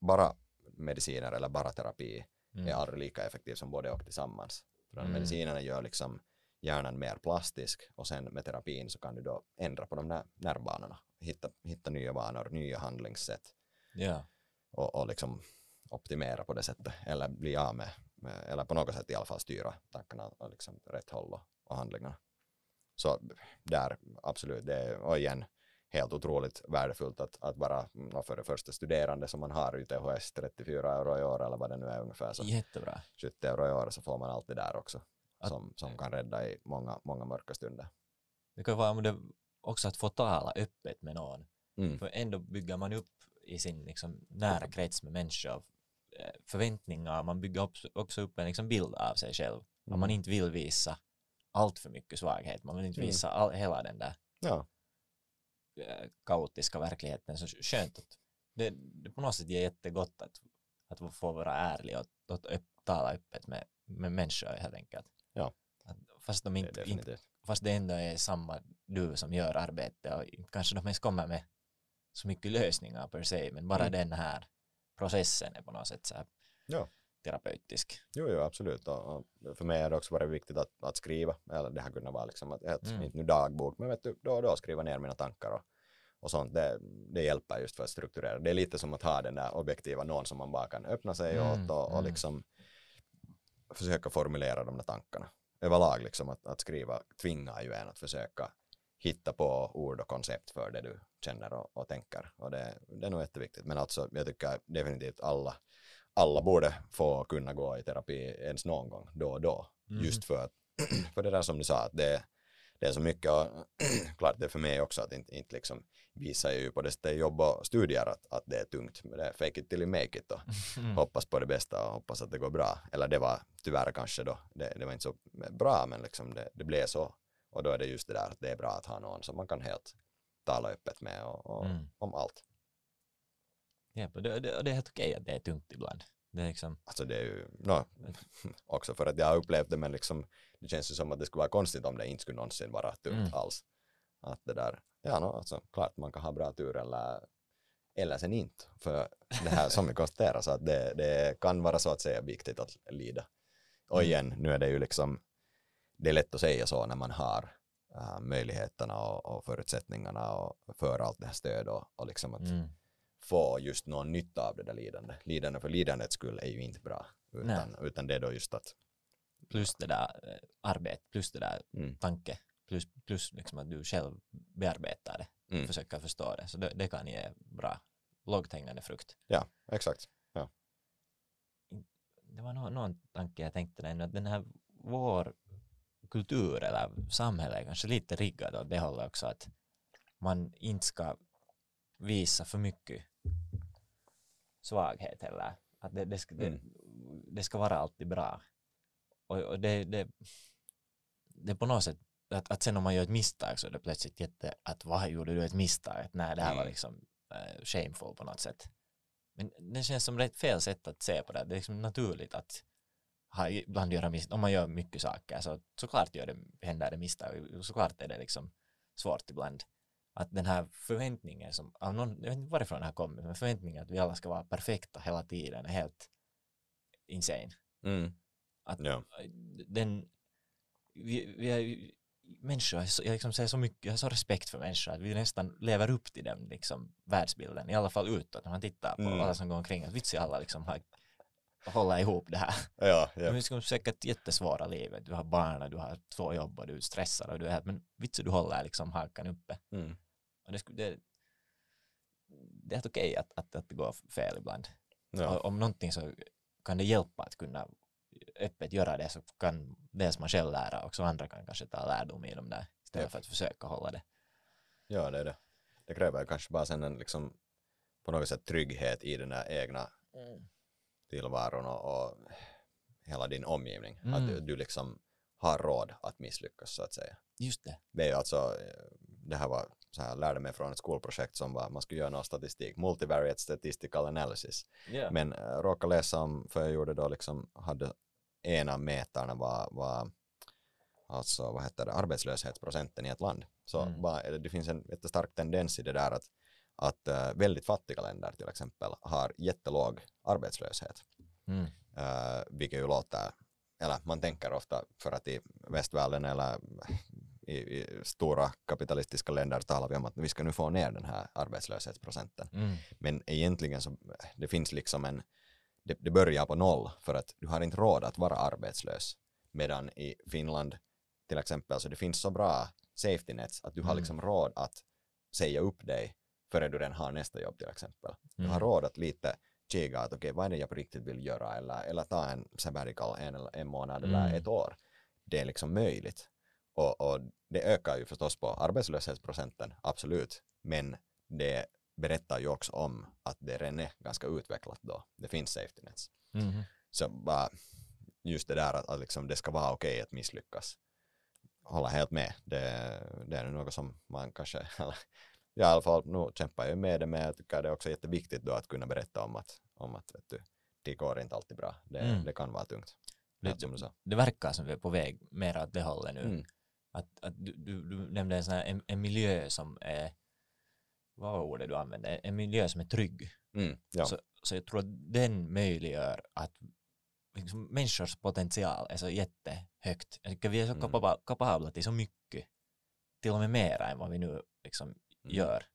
S2: bara mediciner eller bara terapi
S1: Mm.
S2: är aldrig lika effektiv som både och tillsammans. För
S1: Mm.
S2: medicinerna gör liksom hjärnan mer plastisk och sen med terapin så kan du då ändra på de där nervbanorna, hitta, hitta nya vanor, nya handlingssätt
S1: Ja.
S2: och, och liksom optimera på det sättet eller bli av med, med eller på något sätt i alla fall styra tankarna och liksom rätt håll och, och handlingarna. Så där absolut, det är och igen helt otroligt värdefullt att, att vara mm, för det första studerande som man har UTHS 34 euro i år eller vad det nu är ungefär så
S1: Jättebra.
S2: 70 euro i år så får man allt det där också som, som kan rädda i många, många mörka stunder.
S1: Det kan vara det också att få tala öppet med någon.
S2: Mm.
S1: För ändå bygger man upp i sin liksom, nära krets med människor eh, förväntningar, man bygger upp, också upp en liksom, bild av sig själv. Om
S2: Mm.
S1: man inte vill visa allt för mycket svaghet, man vill inte
S2: Mm.
S1: visa all, hela den där
S2: Ja,
S1: eh, kaotiska verkligheten. Så skönt att det, det på något sätt är jättegott att, att få vara ärlig och, och upp, tala öppet med, med människor helt enkelt.
S2: Ja.
S1: Fast, de
S2: det
S1: inte, inte,
S2: definitivt.
S1: fast det ändå är samma du som gör arbete och kanske de ens kommer med så mycket lösningar per se, men bara
S2: Mm.
S1: den här processen är på något sätt så här
S2: Ja.
S1: terapeutisk.
S2: Jo, jo, absolut. Och, och för mig har det också varit viktigt att, att skriva. Eller det har kunnat vara liksom att, att
S1: Mm.
S2: inte nu dagbok, men vet du, då och då skriva ner mina tankar och, och sånt. Det, det hjälper just för att strukturera. Det är lite som att ha den där objektiva någon som man bara kan öppna sig
S1: Mm,
S2: åt och, och
S1: mm.
S2: Försöka formulera de där tankarna. Överlag liksom att, att skriva tvingar ju en att försöka hitta på ord och koncept för det du känner och, och tänker. Och det, det är nog jätteviktigt. Men alltså, jag tycker definitivt alla, alla borde få kunna gå i terapi ens någon gång, då och då.
S1: Mhm.
S2: Just för att, för det där som du sa, att det, det är så mycket, och klart det är för mig också att inte, inte liksom visar ju på det sättet jobb och studier att, att det är tungt, men det är fake it till you make it och
S1: Mm.
S2: hoppas på det bästa och hoppas att det går bra. Eller det var tyvärr kanske då, det, det var inte så bra men liksom det, det blev så. Och då är det just det där att det är bra att ha någon som man kan helt tala öppet med och, och,
S1: Mm.
S2: om allt.
S1: Ja, och det, det, det är helt okej att det är tungt ibland. Det är liksom,
S2: Alltså det är ju, no, också för att jag har upplevt det men liksom det känns ju som att det skulle vara konstigt om det inte skulle någonsin vara tungt
S1: Mm.
S2: alls. Att det där, ja no, alltså klart man kan ha bra tur eller, eller sen inte. För det här som vi konstaterar så att det, det kan vara så att säga viktigt att lida. Och
S1: Mm.
S2: igen, nu är det ju liksom, det är lätt att säga så när man har äh, möjligheterna och, och förutsättningarna och för allt det här stöd och, och liksom att
S1: mm.
S2: få just någon nytta av det där lidande. Lidande för lidandets skull är ju inte bra, utan, utan det är då just att
S1: plus det där eh, arbete, plus det där
S2: mm,
S1: tanke, plus, plus liksom att du själv bearbetar det,
S2: mm,
S1: försöker förstå det. Så det, det kan ge bra lågt hängande frukt.
S2: ja, exakt.
S1: Det var någon, någon tanke jag tänkte där, att den här vår kultur eller samhälle är kanske lite riggat åt det hållet också att man inte ska visa för mycket svaghet eller att det, det, ska, det,
S2: Mm.
S1: det ska vara alltid bra. Och, och det, det, det på något sätt att, att sen om man gör ett misstag så är det plötsligt jätte att vad gjorde du ett misstag? Att nej, det här var
S2: Mm.
S1: liksom uh, shameful på något sätt. Men det känns som rätt fel sätt att se på det. Det är liksom naturligt att ha, ibland göra misstag. Om man gör mycket saker så såklart gör det, händer det misstag. Såklart är det liksom svårt ibland. Att den här förväntningen som, av någon, jag vet inte varifrån det här kommer, men förväntningen att vi alla ska vara perfekta hela tiden är helt insane.
S2: Mm.
S1: Att
S2: Ja.
S1: den, vi, vi människor, jag liksom säger så mycket, jag har så respekt för människor att vi nästan lever upp till den liksom världsbilden, i alla fall utåt när man tittar på
S2: Mm.
S1: alla som går omkring, att vitsi alla liksom har hålla ihop det här.
S2: Ja, ja.
S1: Är liksom säkert jättesvåra livet, du har barn och du har två jobb och du är stressad och du är men vitsi du håller liksom hakan uppe.
S2: Mm.
S1: Och det, det, det är helt okej att, att, att det går fel ibland.
S2: ja.
S1: Om någonting så kan det hjälpa att kunna öppet göra det så kan dels man själv lära och så andra kan kanske ta lärdom i dem där istället
S2: Japp.
S1: för att försöka hålla det.
S2: ja, det är det. det kräver ju kanske bara sen en liksom på något sätt trygghet i den där egna tillvaron och, och hela din omgivning.
S1: Mm.
S2: Att du, du liksom har råd att misslyckas så att säga.
S1: Just det.
S2: Det är ju alltså, eh, det här var så här, lärde mig från ett skolprojekt som var, man skulle göra någon statistik, multivariate statistical analysis.
S1: Yeah.
S2: Men äh, råkade läsa om, för jag gjorde då liksom, hade en av mätarna var, var alltså vad heter det, arbetslöshetsprocenten i ett land. Så
S1: Mm.
S2: eller det finns en jättestark tendens i det där att, att äh, väldigt fattiga länder till exempel har jättelåg arbetslöshet.
S1: Mm.
S2: Uh, vilket ju låter, eller man tänker ofta för att i västvärlden eller i, i stora kapitalistiska länder talar vi om att vi ska nu få ner den här arbetslöshetsprocenten.
S1: Mm.
S2: Men egentligen så det finns liksom en, det, det börjar på noll för att du har inte råd att vara arbetslös. Medan i Finland till exempel så det finns så bra safety nets att du har
S1: Mm.
S2: liksom råd att säga upp dig före du redan har nästa jobb till exempel. Du
S1: Mm.
S2: har råd att lite kika att okej vad är det jag på riktigt vill göra eller, eller ta en sabbatical en, en månad eller
S1: Mm.
S2: ett år. Det är liksom möjligt. Och, och det ökar ju förstås på arbetslöshetsprocenten, absolut. Men det berättar ju också om att det redan är ganska utvecklat då. Det finns safety nets.
S1: Mhm.
S2: Så bara just det där att, att liksom det ska vara okej att misslyckas. Hålla helt med. Det, det är något som man kanske, i alla fall, nu kämpar jag med det men jag tycker det är också jätteviktigt då att kunna berätta om att, om att vet du, det går inte alltid bra. Det,
S1: Mm.
S2: det kan vara tungt.
S1: Det,
S2: som
S1: det verkar som vi är på väg mer åt det hållet nu.
S2: Mm.
S1: Att, att du, du, du nämnde en, sån här, en, en miljö som är, vad var ordet du använde, en miljö som är trygg.
S2: Mm. Ja.
S1: Så, så jag tror att den möjliggör att liksom, människors potential är så jättehögt. Jag tycker vi är så
S2: Mm.
S1: kapabla, kapabla till så mycket, till och med mera än vad vi nu liksom
S2: Mm.
S1: gör.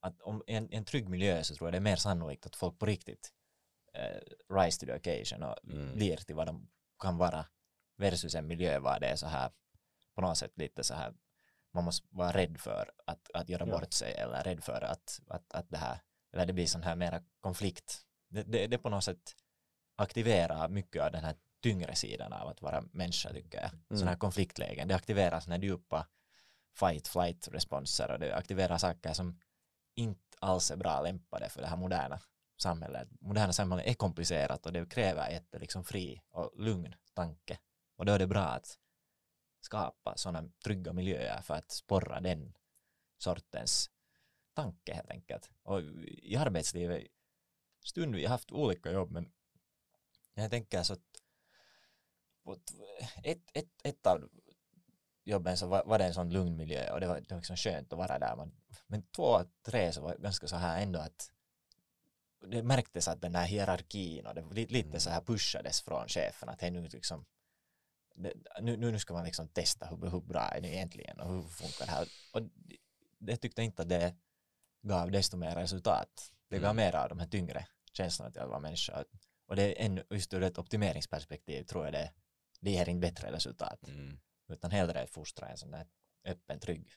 S1: Att om en, en trygg miljö så tror jag det är mer sannolikt att folk på riktigt eh, rise to the occasion och
S2: Mm.
S1: blir till vad de kan vara versus en miljö var det är så här på något sätt lite så här man måste vara rädd för att, att göra
S2: Ja.
S1: bort sig eller rädd för att, att, att det här eller det blir sån här mera konflikt det, det, det på något sätt aktiverar mycket av den här tyngre sidan av att vara människa tycker jag.
S2: Mm.
S1: Sådana här konfliktlägen, det aktiverar sådana här djupa fight flight responser och det aktiverar saker som inte alls är bra lämpade för det här moderna samhället. Moderna samhället är komplicerat och det kräver ett liksom fri och lugn tanke. Och då är det bra att skapa sådana trygga miljöer för att sporra den sortens tanke helt enkelt. Och i arbetslivet, stund vi har haft olika jobb men jag tänker så att ett, ett, ett, av jobben så var, var det en sån lugn miljö och det var, det var liksom skönt att vara där. Men, men två, tre så var det ganska så här ändå att det märktes att den här hierarkin och det lite så här pushades från chefen att hej nu liksom det, nu, nu ska man liksom testa hur, hur bra är det egentligen och hur funkar det här och det, tyckte inte att det gav desto mer resultat det gav
S2: Mm.
S1: mer av de här tyngre känslorna till att vara människa och det är ännu, just ur ett optimeringsperspektiv tror jag det, det ger inte bättre resultat
S2: Mm.
S1: utan hellre fostra en sån där öppen, trygg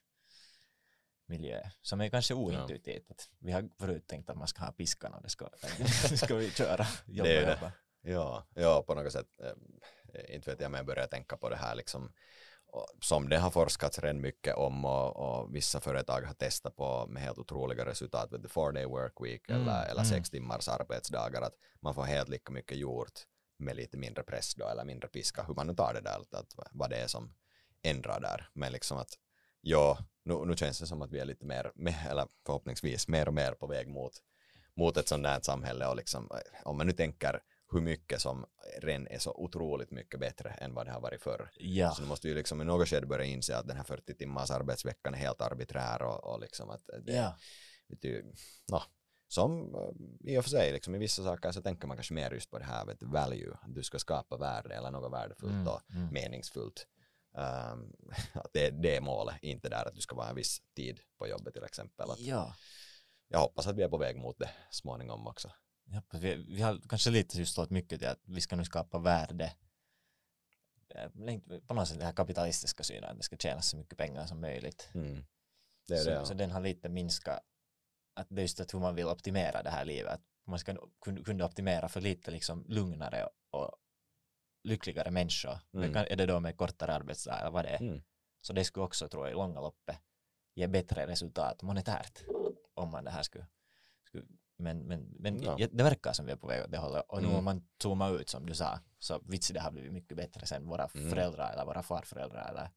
S1: miljö som är kanske ointuitivt. Att vi har förut tänkt att man ska ha piskan och det ska, ska vi köra. Jobba,
S2: Det är det.
S1: jobba.
S2: Ja, ja, på något sätt. Eh, inte vet jag, men jag börjar tänka på det här liksom. Som det har forskats redan mycket om och, och vissa företag har testat på med helt otroliga resultat. Vet du, four day work week
S1: Mm,
S2: eller, eller
S1: mm.
S2: sex timmars arbetsdagar. Att man får helt lika mycket gjort med lite mindre press då eller mindre piska. Hur man nu tar det där, att, att, vad det är som ändrar där. Men liksom att ja, nu, nu känns det som att vi är lite mer, med, eller förhoppningsvis mer och mer på väg mot, mot ett sånt här samhälle och liksom, om man nu tänker hur mycket som redan är så otroligt mycket bättre än vad det har varit förr.
S1: Ja,
S2: Så nu måste vi liksom i något skede börja inse att den här 40 timmars arbetsveckan är helt arbiträr och, och liksom att det,
S1: ja.
S2: vet du, no, som eh, i och för sig liksom i vissa saker så tänker man kanske mer just på det här vet value, att du ska skapa värde eller något värdefullt
S1: Mm,
S2: och
S1: mm.
S2: meningsfullt. Um, att det, det är målet, inte där att du ska vara en viss tid på jobbet till exempel. Att
S1: ja.
S2: jag hoppas att vi är på väg mot det småningom också.
S1: Vi, vi har kanske lite just stått mycket till att vi ska nu skapa värde Eh, på något sätt den här kapitalistiska synen att det ska tjänas så mycket pengar som möjligt.
S2: Mm. Det är
S1: så,
S2: det. ja.
S1: så den har lite minskat att det är just att hur man vill optimera det här livet. Att man ska kun- kunna optimera för lite liksom lugnare och lyckligare människor.
S2: Mm.
S1: Det är det då med kortare arbetsdag eller vad det är.
S2: Mm.
S1: Så det skulle också tror jag i långa loppet ge bättre resultat monetärt. om man det här skulle, skulle men, men, men
S2: Ja.
S1: det verkar som vi är på väg åt det hållet och nu
S2: Mm.
S1: om man zoomar ut som du sa så vitsi det har blivit mycket bättre sen våra
S2: Mm.
S1: föräldrar eller våra farföräldrar eller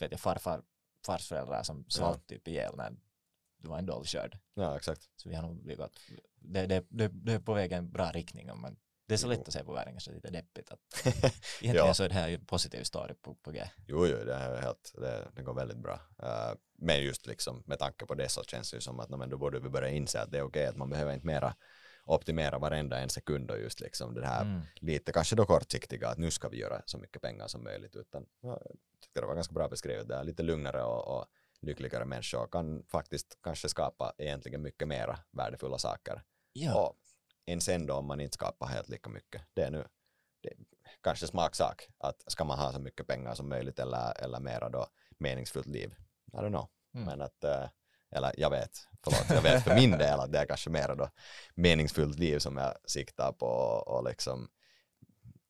S1: vet jag farfar fars föräldrar som svalt typ ihjäl när du var en dålig körd
S2: Ja, exakt.
S1: så vi har nog blivit det, det, det, det är på väg i en bra riktning om man det är så lätt att se på världen kanske lite deppigt att egentligen
S2: Ja.
S1: så är det här ju positiv story på, på G.
S2: Jo, jo, det är helt, det, det går väldigt bra. Uh, men just liksom med tanke på det så känns det ju som att no, men då borde vi börja inse att det är okej att man behöver inte mera optimera varenda en sekund och just liksom det här
S1: Mm.
S2: lite kanske då kortsiktiga att nu ska vi göra så mycket pengar som möjligt utan ja, jag tyckte det var ganska bra beskrivet där lite lugnare och, och lyckligare människor kan faktiskt kanske skapa egentligen mycket mera värdefulla saker
S1: Ja.
S2: och än sen då om man inte skapar helt lika mycket det är nu det är kanske smaksak att ska man ha så mycket pengar som möjligt eller, eller mera då meningsfullt liv I don't know
S1: Mm.
S2: men att eh, eller jag vet, förlåt, jag vet för min del att det är kanske mera då meningsfullt liv som jag siktar på och liksom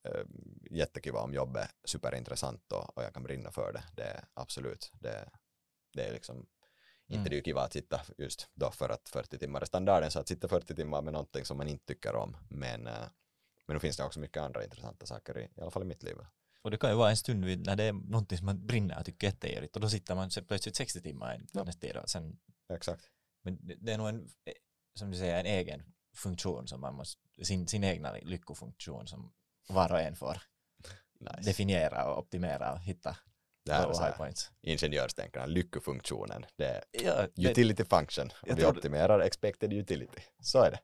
S2: eh, jättekiva om jobbet superintressant och, och jag kan brinna för det. Det är absolut, det, det är liksom inte
S1: Mm.
S2: det är ju kiva att sitta just då för att 40 timmar är standarden så att sitta 40 timmar med någonting som man inte tycker om men, eh, men nu finns det också mycket andra intressanta saker i, i alla fall i mitt liv.
S1: Och det kan ju vara en stund vid, när det är någonting som man brinner och tycker är jättejobbigt och då sitter man plötsligt 60 timmar
S2: Ja.
S1: nästa och sen,
S2: Exakt.
S1: men det, det är nog en, eh, som du säger, en egen funktion som man måste, sin, sin egna lyckofunktion som var och en får
S2: Nice.
S1: definiera och optimera och hitta
S2: det här så här, ingenjörstänkarna, lyckofunktionen, det är
S1: Ja, det,
S2: utility function och vi
S1: det-
S2: optimerar expected utility. Så är det.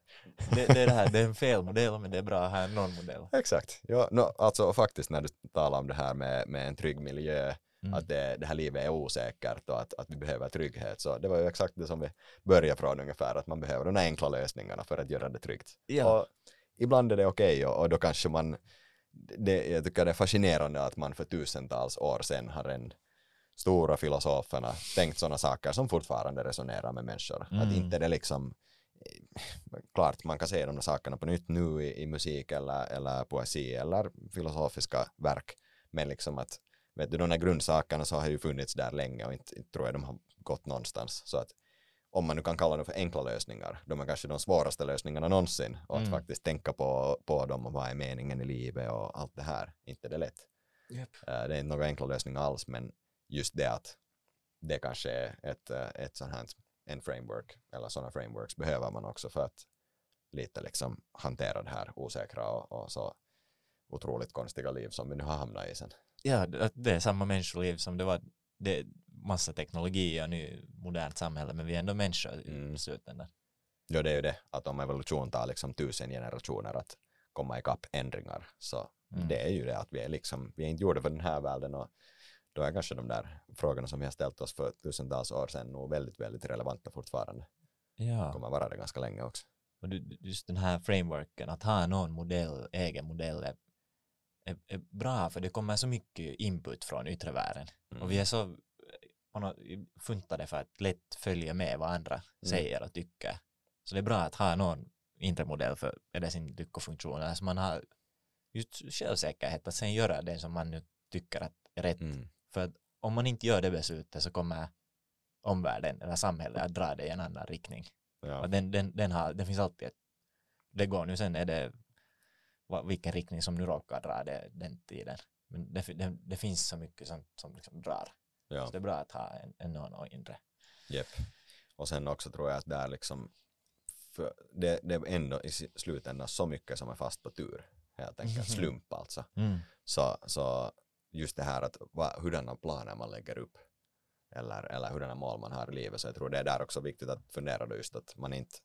S1: det, det är det här, det är en fel modell men det är bra att ha en non-modell.
S2: Exakt. Ja, no, alltså faktiskt när du talar om det här med, med en trygg miljö,
S1: Mm.
S2: att det, det här livet är osäkert och att, att vi behöver trygghet, så det var ju exakt det som vi började från ungefär, att man behöver de här enkla lösningarna för att göra det tryggt.
S1: Ja.
S2: Och ibland är det okej och, och då kanske man, det, jag tycker det är fascinerande att man för tusentals år sedan har en stora filosoferna tänkt sådana saker som fortfarande resonerar med människor. Att
S1: Mm.
S2: inte det liksom klart man kan se de där sakerna på nytt nu i, i musik eller, eller poesi eller filosofiska verk men liksom att vet du de där grundsakerna så har ju funnits där länge och inte, inte tror jag de har gått någonstans så att om man nu kan kalla dem för enkla lösningar de är kanske de svåraste lösningarna någonsin och att
S1: Mm.
S2: faktiskt tänka på, på dem och vad är meningen i livet och allt det här inte det är lätt
S1: Japp.
S2: Eh, det är inte några enkla lösningar alls men just det att det kanske är ett, eh, ett sånt här en framework eller sådana frameworks behöver man också för att lite liksom hantera det här osäkra och, och så otroligt konstiga liv som vi nu har hamnat i sen.
S1: Ja, det- är samma människoliv som det var, det massa teknologi och nu modernt samhälle men vi är ändå människor
S2: Mm.
S1: i slutändan.
S2: Ja, det är ju det att om evolution tar liksom tusen generationer att komma ikapp ändringar så
S1: Mm.
S2: det är ju det att vi är liksom, vi är inte gjorda för den här världen och då är kanske de där frågorna som vi har ställt oss för tusentals år sedan nog väldigt, väldigt relevanta fortfarande.
S1: Ja.
S2: Kommer vara det ganska länge också.
S1: Och just den här frameworken, att ha någon modell, egen modell är, är, är bra för det kommer så mycket input från yttre världen.
S2: Mm.
S1: Och vi är så på något, funtade för att lätt följa med vad andra
S2: Mm.
S1: säger och tycker. Så det är bra att ha någon inre modell för det sin lyckofunktion. Alltså man har just självsäkerhet att sen göra det som man nu tycker att är rätt.
S2: Mm.
S1: För att om man inte gör det beslutet så kommer omvärlden eller samhället att dra det i en annan riktning.
S2: Ja.
S1: Och den, den, den, har, den finns alltid ett, det går nu sen är det vilken riktning som nu råkar dra det den tiden. Men det, det, det finns så mycket som, som liksom drar.
S2: Ja.
S1: Så det är bra att ha en, en någon inre.
S2: Japp. Och sen också tror jag att det är liksom det, det är ändå i slutändan så mycket som är fast på tur helt enkelt,
S1: Mhm.
S2: slump alltså.
S1: Mm.
S2: Så, så just det här att va, hurdana planer man lägger upp eller, eller hurdana mål man har i livet så jag tror det är där också viktigt att fundera då just att man inte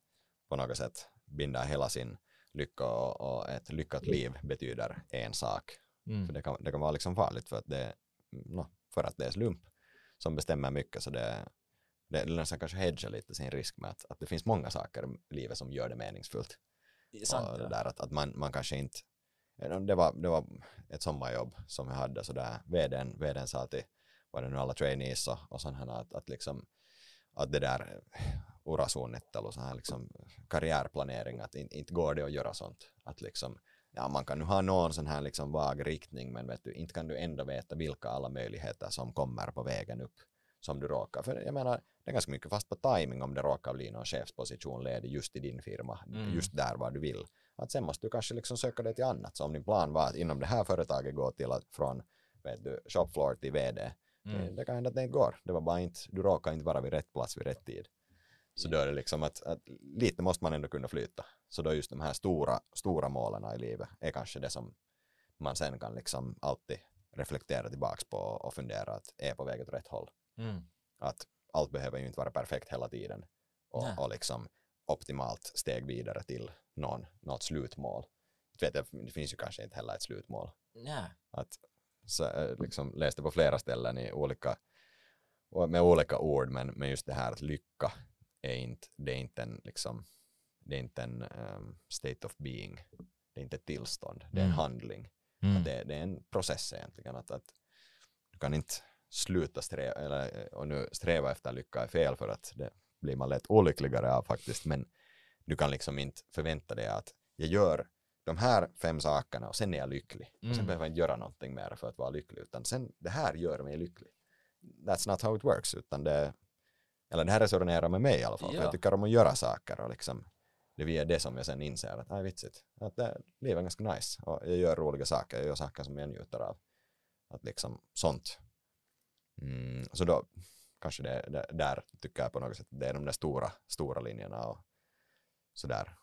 S2: på något sätt binder hela sin lycka och, och ett lyckat liv betyder en sak.
S1: Mm.
S2: För det kan, det kan vara liksom farligt för att det, no, för att det är slump som bestämmer mycket så det, det är nästan kanske hedga lite sin risk med att, att det finns många saker i livet som gör det meningsfullt.
S1: Det är sant,
S2: och det där att, att man, man kanske inte det var, det var ett sommarjobb som jag hade så där vdn, vdn sa till var det nu alla trainees och, och här att, att liksom att det där urasuunnittelu, så här liksom karriärplanering, att in, inte går det att göra sånt. Att liksom, ja man kan nu ha någon sån här liksom vag riktning men vet du, inte kan du ändå veta vilka alla möjligheter som kommer på vägen upp som du råkar. För jag menar, det är ganska mycket fast på timing om det råkar bli någon chefsposition ledig just i din firma,
S1: Mm.
S2: just där var du vill. Att sen måste du kanske liksom söka dig till annat. Så om din plan var att inom det här företaget gå till att från vet du, shopfloor till vd, det,
S1: Mm.
S2: det kan hända att det inte går. Det var bara inte, du råkar inte vara vid rätt plats vid rätt tid. Så då är det liksom att, att lite måste man ändå kunna flytta. Så då just de här stora, stora målen i livet är kanske det som man sen kan liksom alltid reflektera tillbaks på och fundera att är på väg åt rätt håll.
S1: Mm.
S2: Att allt behöver ju inte vara perfekt hela tiden och, och liksom optimalt steg vidare till någon, något slutmål. Vet jag, det finns ju kanske inte heller ett slutmål. Att, så, eh, liksom, läste på flera ställen i olika, med olika ord, men, men just det här att lycka är inte, det är inte en, liksom, det är inte en um, state of being, det är inte ett tillstånd, det är en
S1: Mm.
S2: handling.
S1: Mm.
S2: Det, det är en process egentligen. Att, att du kan inte sluta sträva, eller, och nu sträva efter lycka är fel för att det blir man lätt olyckligare av faktiskt, men du kan liksom inte förvänta dig att jag gör de här fem sakerna och sen är jag lycklig. Och sen
S1: Mm.
S2: behöver jag inte göra någonting mer för att vara lycklig, utan sen det här gör mig lycklig. That's not how it works, utan det, eller det här resonerar med mig i alla fall, för
S1: Ja.
S2: jag tycker om att göra saker och liksom det är det som jag sen inser att, nej vitsigt, att det, livet är ganska nice och jag gör roliga saker, jag gör saker som jag njuter av. Att liksom sånt. Mm, så då kanske det, det, där tycker jag på något sätt det är de där stora, stora linjerna och sådär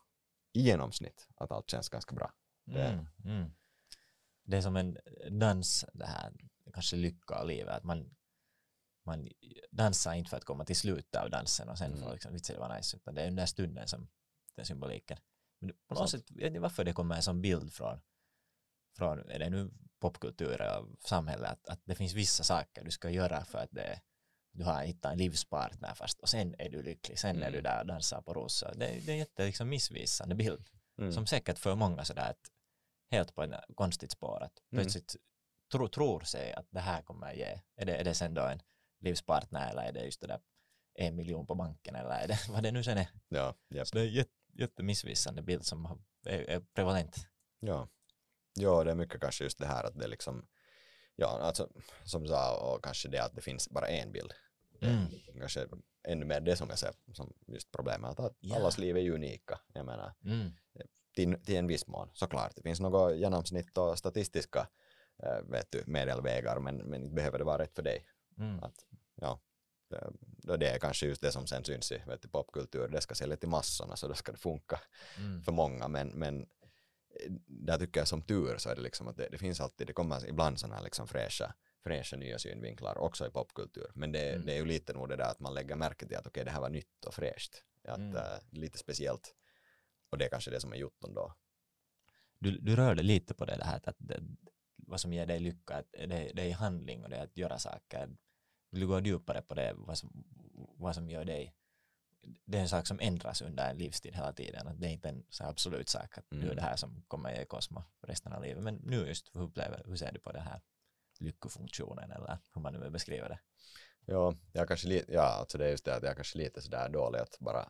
S2: i genomsnitt att allt känns ganska bra. Det-
S1: Mm. Mm. Det är som en dans, det här kanske lycka och livet, att man, man dansar inte för att komma till slutet av dansen och sen
S2: Mm.
S1: får liksom, vitsen det var nice, utan det är den där stunden som den symboliken. Men på något sätt, jag vet inte varför det kommer en sån bild från, från är det nu popkultur och samhälle, att, att det finns vissa saker du ska göra för att det, du har hittat en livspartner först och sen är du lycklig, sen är
S2: Mm.
S1: du där och dansar på rosor. Det, det är en jätte liksom, missvisande bild
S2: Mm.
S1: som säkert för många sådär att helt på ett konstigt spår att
S2: Mm.
S1: plötsligt tro, tror sig att det här kommer ge, är det, är det sen då en livspartner eller är det just det där en miljon på banken eller är det vad det nu sen är.
S2: Ja, japp.
S1: Så det är en jätte, jättemissvisande bild som är, är prevalent.
S2: Ja. ja, det är mycket kanske just det här att det liksom, ja, alltså som sa, och kanske det att det finns bara en bild.
S1: Mm.
S2: Kanske ännu mer det som jag ser som just problemet, att
S1: Ja.
S2: allas liv är unika. Jag menar,
S1: Mm.
S2: till, till en viss mån, såklart. Det finns något genomsnitt och statistiska äh, vet du, medelvägar, men, men inte behöver det vara rätt för dig.
S1: Mm.
S2: Att, ja, det, då det är kanske just det som sen syns i vet du, popkultur, det ska sälja till massorna så då ska det funka
S1: Mm.
S2: för många, men, men eh, där tycker jag som tur så är det liksom att det, det finns alltid, det kommer ibland sådana här liksom fräscha, fräscha nya synvinklar också i popkultur, men det,
S1: Mm.
S2: det är ju lite nog det där att man lägger märke till att okej det här var nytt och fräscht, att
S1: Mm.
S2: äh, lite speciellt och det är kanske det som är jotton då.
S1: Du, du rörde lite på det, det här att det, vad som ger dig lycka, att det, det är handling och det är att göra saker. Vill du gå djupare på det, vad som, vad som gör dig det är en sak som ändras under en livstid hela tiden. Att det är inte en så absolut sak att nu är
S2: Mm.
S1: det här som kommer ge Cosmo resten av livet. Men nu just, hur, upplever, hur ser du på det här lyckofunktionen eller hur man nu vill beskriva det?
S2: Ja, jag kanske lite, ja, alltså det är just det att jag kanske lite sådär dålig att bara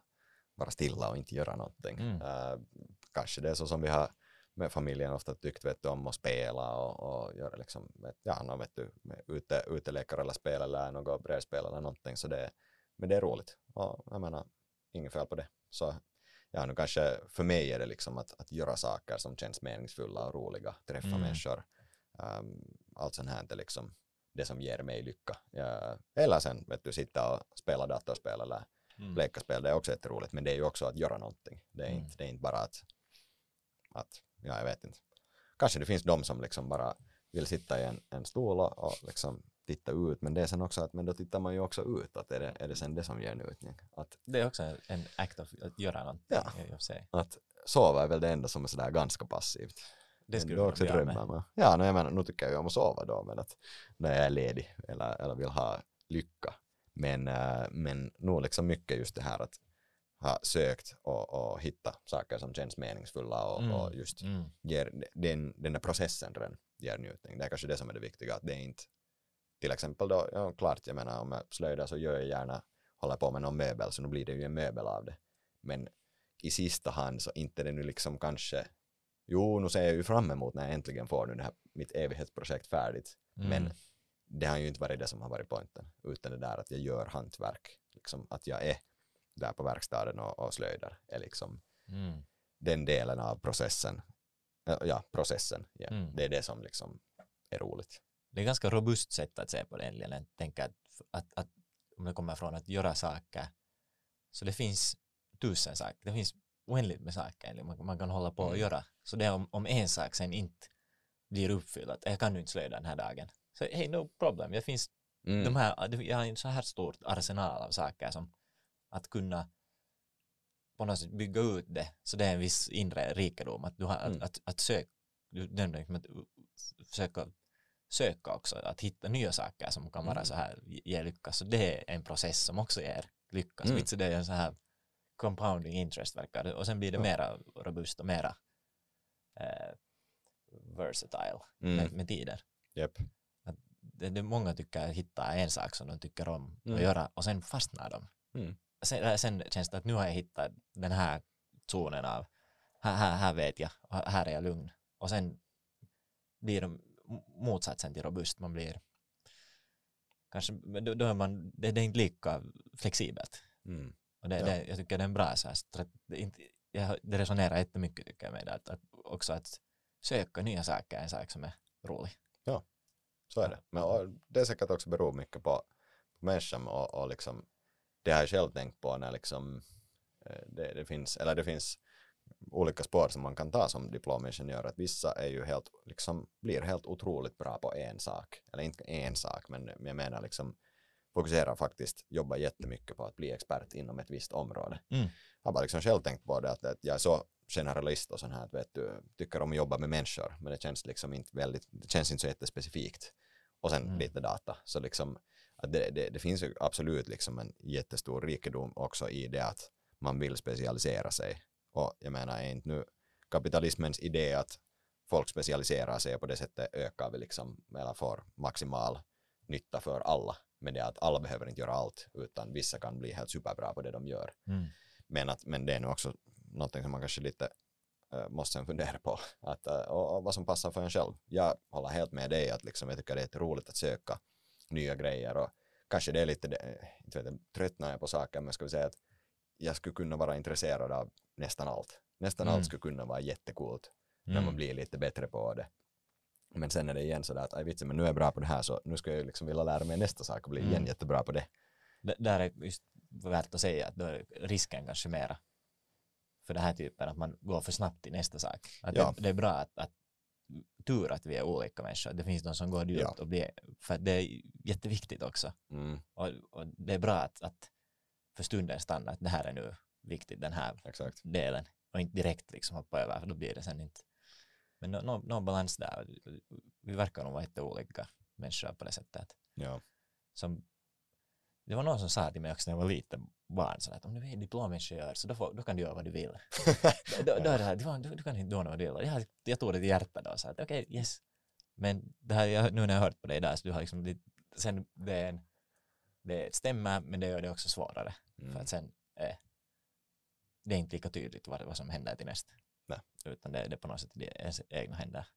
S2: vara stilla och inte göra någonting.
S1: Mm.
S2: Uh, kanske det är så som vi har med familjen ofta tyckt vet du, om att spela och, och göra liksom, ja, no, vet du, ute, utelekar eller spel eller något brädspel eller någonting. Så det, men det är roligt och jag menar, inget fel på det. Så ja, nu kanske för mig är det liksom att, att göra saker som känns meningsfulla och roliga, träffa
S1: Mm.
S2: människor. Um, allt sånt här är liksom det som ger mig lycka. Ja, eller sen vet du, sitta och spela datorspel eller
S1: Mm.
S2: leka spel, det är också jätteroligt, men det är ju också att göra någonting. Det är,
S1: Mm.
S2: inte, det är inte bara att, att, ja jag vet inte. Kanske det finns de som liksom bara vill sitta i en, en stol och, och liksom titta ut, men det är sen också att, men då tittar man ju också ut, att är det, är det sen det som ger njutning? Att,
S1: Det är också en act of att göra någonting
S2: Ja.
S1: i sig.
S2: att sova är väl det enda som är sådär ganska passivt.
S1: Det skulle man
S2: också drömma med. Ja, no, jag menar, nu tycker jag ju om att sova då, men att när jag är ledig eller, eller vill ha lycka. Men, äh, men nog liksom mycket just det här att ha sökt och, och hitta saker som känns meningsfulla och,
S1: Mm.
S2: och just
S1: Mm.
S2: ger den, den där processen den ger njutning. Det är kanske det som är det viktiga, att det är inte till exempel då, ja klart, jag menar om jag slöjdar så gör jag gärna, håller på med någon möbel, så nu blir det ju en möbel av det. Men i sista hand så inte det nu liksom kanske, jo nu ser jag ju fram emot när jag äntligen får nu det här, mitt evighetsprojekt färdigt,
S1: Mm.
S2: men det har ju inte varit det som har varit poängen, utan det där att jag gör hantverk liksom, att jag är där på verkstaden och, och slöjdar är liksom
S1: Mm.
S2: den delen av processen. Ja, processen. Ja.
S1: Mm.
S2: Det är det som liksom är roligt.
S1: Det är ganska robust sätt att se på det egentligen. Jag tänker att, att, att om det kommer från att göra saker så det finns tusen saker. Det finns oändligt med saker man, man kan hålla på och
S2: Mm.
S1: göra. Så det är om, om en sak sen inte blir uppfylld, att jag kan nu inte slöjda den här dagen. Så hej, no problem. Det finns
S2: Mm.
S1: de här, jag har en så här stort arsenal av saker som att kunna på något sätt bygga ut det så det är en viss inre rikedom att du har
S2: Mm.
S1: att, att, att söka du nämnde liksom att försöka söka också att hitta nya saker som kan vara
S2: Mm.
S1: så här ge lycka så det är en process som också ger lycka så
S2: Mm.
S1: vitsen, det är en så här compounding interest verkar och sen blir det mera robust och mera eh, versatile
S2: Mm.
S1: med, med tiden
S2: Japp.
S1: det, det många tycker hitta en sak som de tycker om
S2: Mm.
S1: att göra och sen fastnar de.
S2: Mm.
S1: Sen, äh, sen känns det att nu har jag hittat den här zonen av här, här, här vet jag här är jag lugn och sen blir de motsatsen till robust man blir kanske då, då är man det, det är inte lika flexibelt
S2: Mm.
S1: och det,
S2: Ja.
S1: det, jag tycker det är en bra så här, det, inte, jag, det resonerar jättemycket tycker jag med det att, att också att söka nya saker är en sak som är rolig
S2: Så är det. Men det är säkert också beror mycket på, på människan och, och liksom, det har jag själv tänkt på när liksom, eh, det, det finns, eller det finns olika spår som man kan ta som diplomingenjör. Att vissa är ju helt, liksom, blir helt otroligt bra på en sak. Eller inte en sak, men jag menar liksom fokuserar faktiskt, jobbar jättemycket på att bli expert inom ett visst område.
S1: Mm.
S2: Jag har bara liksom själv tänkt på det att, att jag är så generalist och sån här, att vet du, tycker om att jobba med människor, men det känns liksom inte väldigt, det känns inte så jättespecifikt. Och sen
S1: Mm.
S2: lite data. Så liksom, det, det, det finns ju absolut liksom en jättestor rikedom också i det att man vill specialisera sig. Och jag menar, är inte nu kapitalismens idé att folk specialiserar sig och på det sättet ökar vi liksom, eller får maximal nytta för alla. Men det är att alla behöver inte göra allt, utan vissa kan bli helt superbra på det de gör.
S1: mm.
S2: Men, att, men det är nu också någonting som man kanske lite äh, måste fundera på. Att, äh, och, och vad som passar för en själv. Jag håller helt med dig att liksom, jag tycker det är jätteroligt att söka nya grejer och kanske det är lite, det, inte vet jag, tröttnar jag på saker men ska vi säga att jag skulle kunna vara intresserad av nästan allt. Nästan
S1: Mm.
S2: allt skulle kunna vara jättecoolt när man
S1: Mm.
S2: blir lite bättre på det. Men sen är det igen sådär att, aj vitsen, men nu är jag bra på det här så nu ska jag liksom vilja lära mig nästa sak och bli igen
S1: Mm.
S2: jättebra på det.
S1: D- där är just värt att säga att då är risken kanske mera för den här typen att man går för snabbt till nästa sak. Att
S2: Ja.
S1: det, det är bra att, att tur att vi är olika människor. Det finns de som går djupt
S2: Ja.
S1: och blir, för det är jätteviktigt också.
S2: Mm,
S1: Och, och det är bra att, att för stunden stanna att det här är nu viktigt, den här
S2: exakt.
S1: delen och inte direkt liksom hoppa över för då blir det sen inte. Men någon no, no balans där. Vi verkar nog vara jätteolika människor på det sättet
S2: Ja.
S1: som det var någon som sa till mig också när jag var liten barn så att om du är diplomingenjör så då, får, då kan du göra vad du vill. då, då här, du, du, du kan inte göra vad du vill. Jag, jag tog det till hjärtat då sa att okej, yes. Men det här, jag, nu när jag har hört på dig där så du har liksom, lite- sen det är en, det stämmer men det gör det också svårare. För
S2: Mm.
S1: att sen eh, det är inte lika tydligt vad, vad som händer till nästa.
S2: Nej.
S1: Utan det, det är på något sätt i ens egna händer.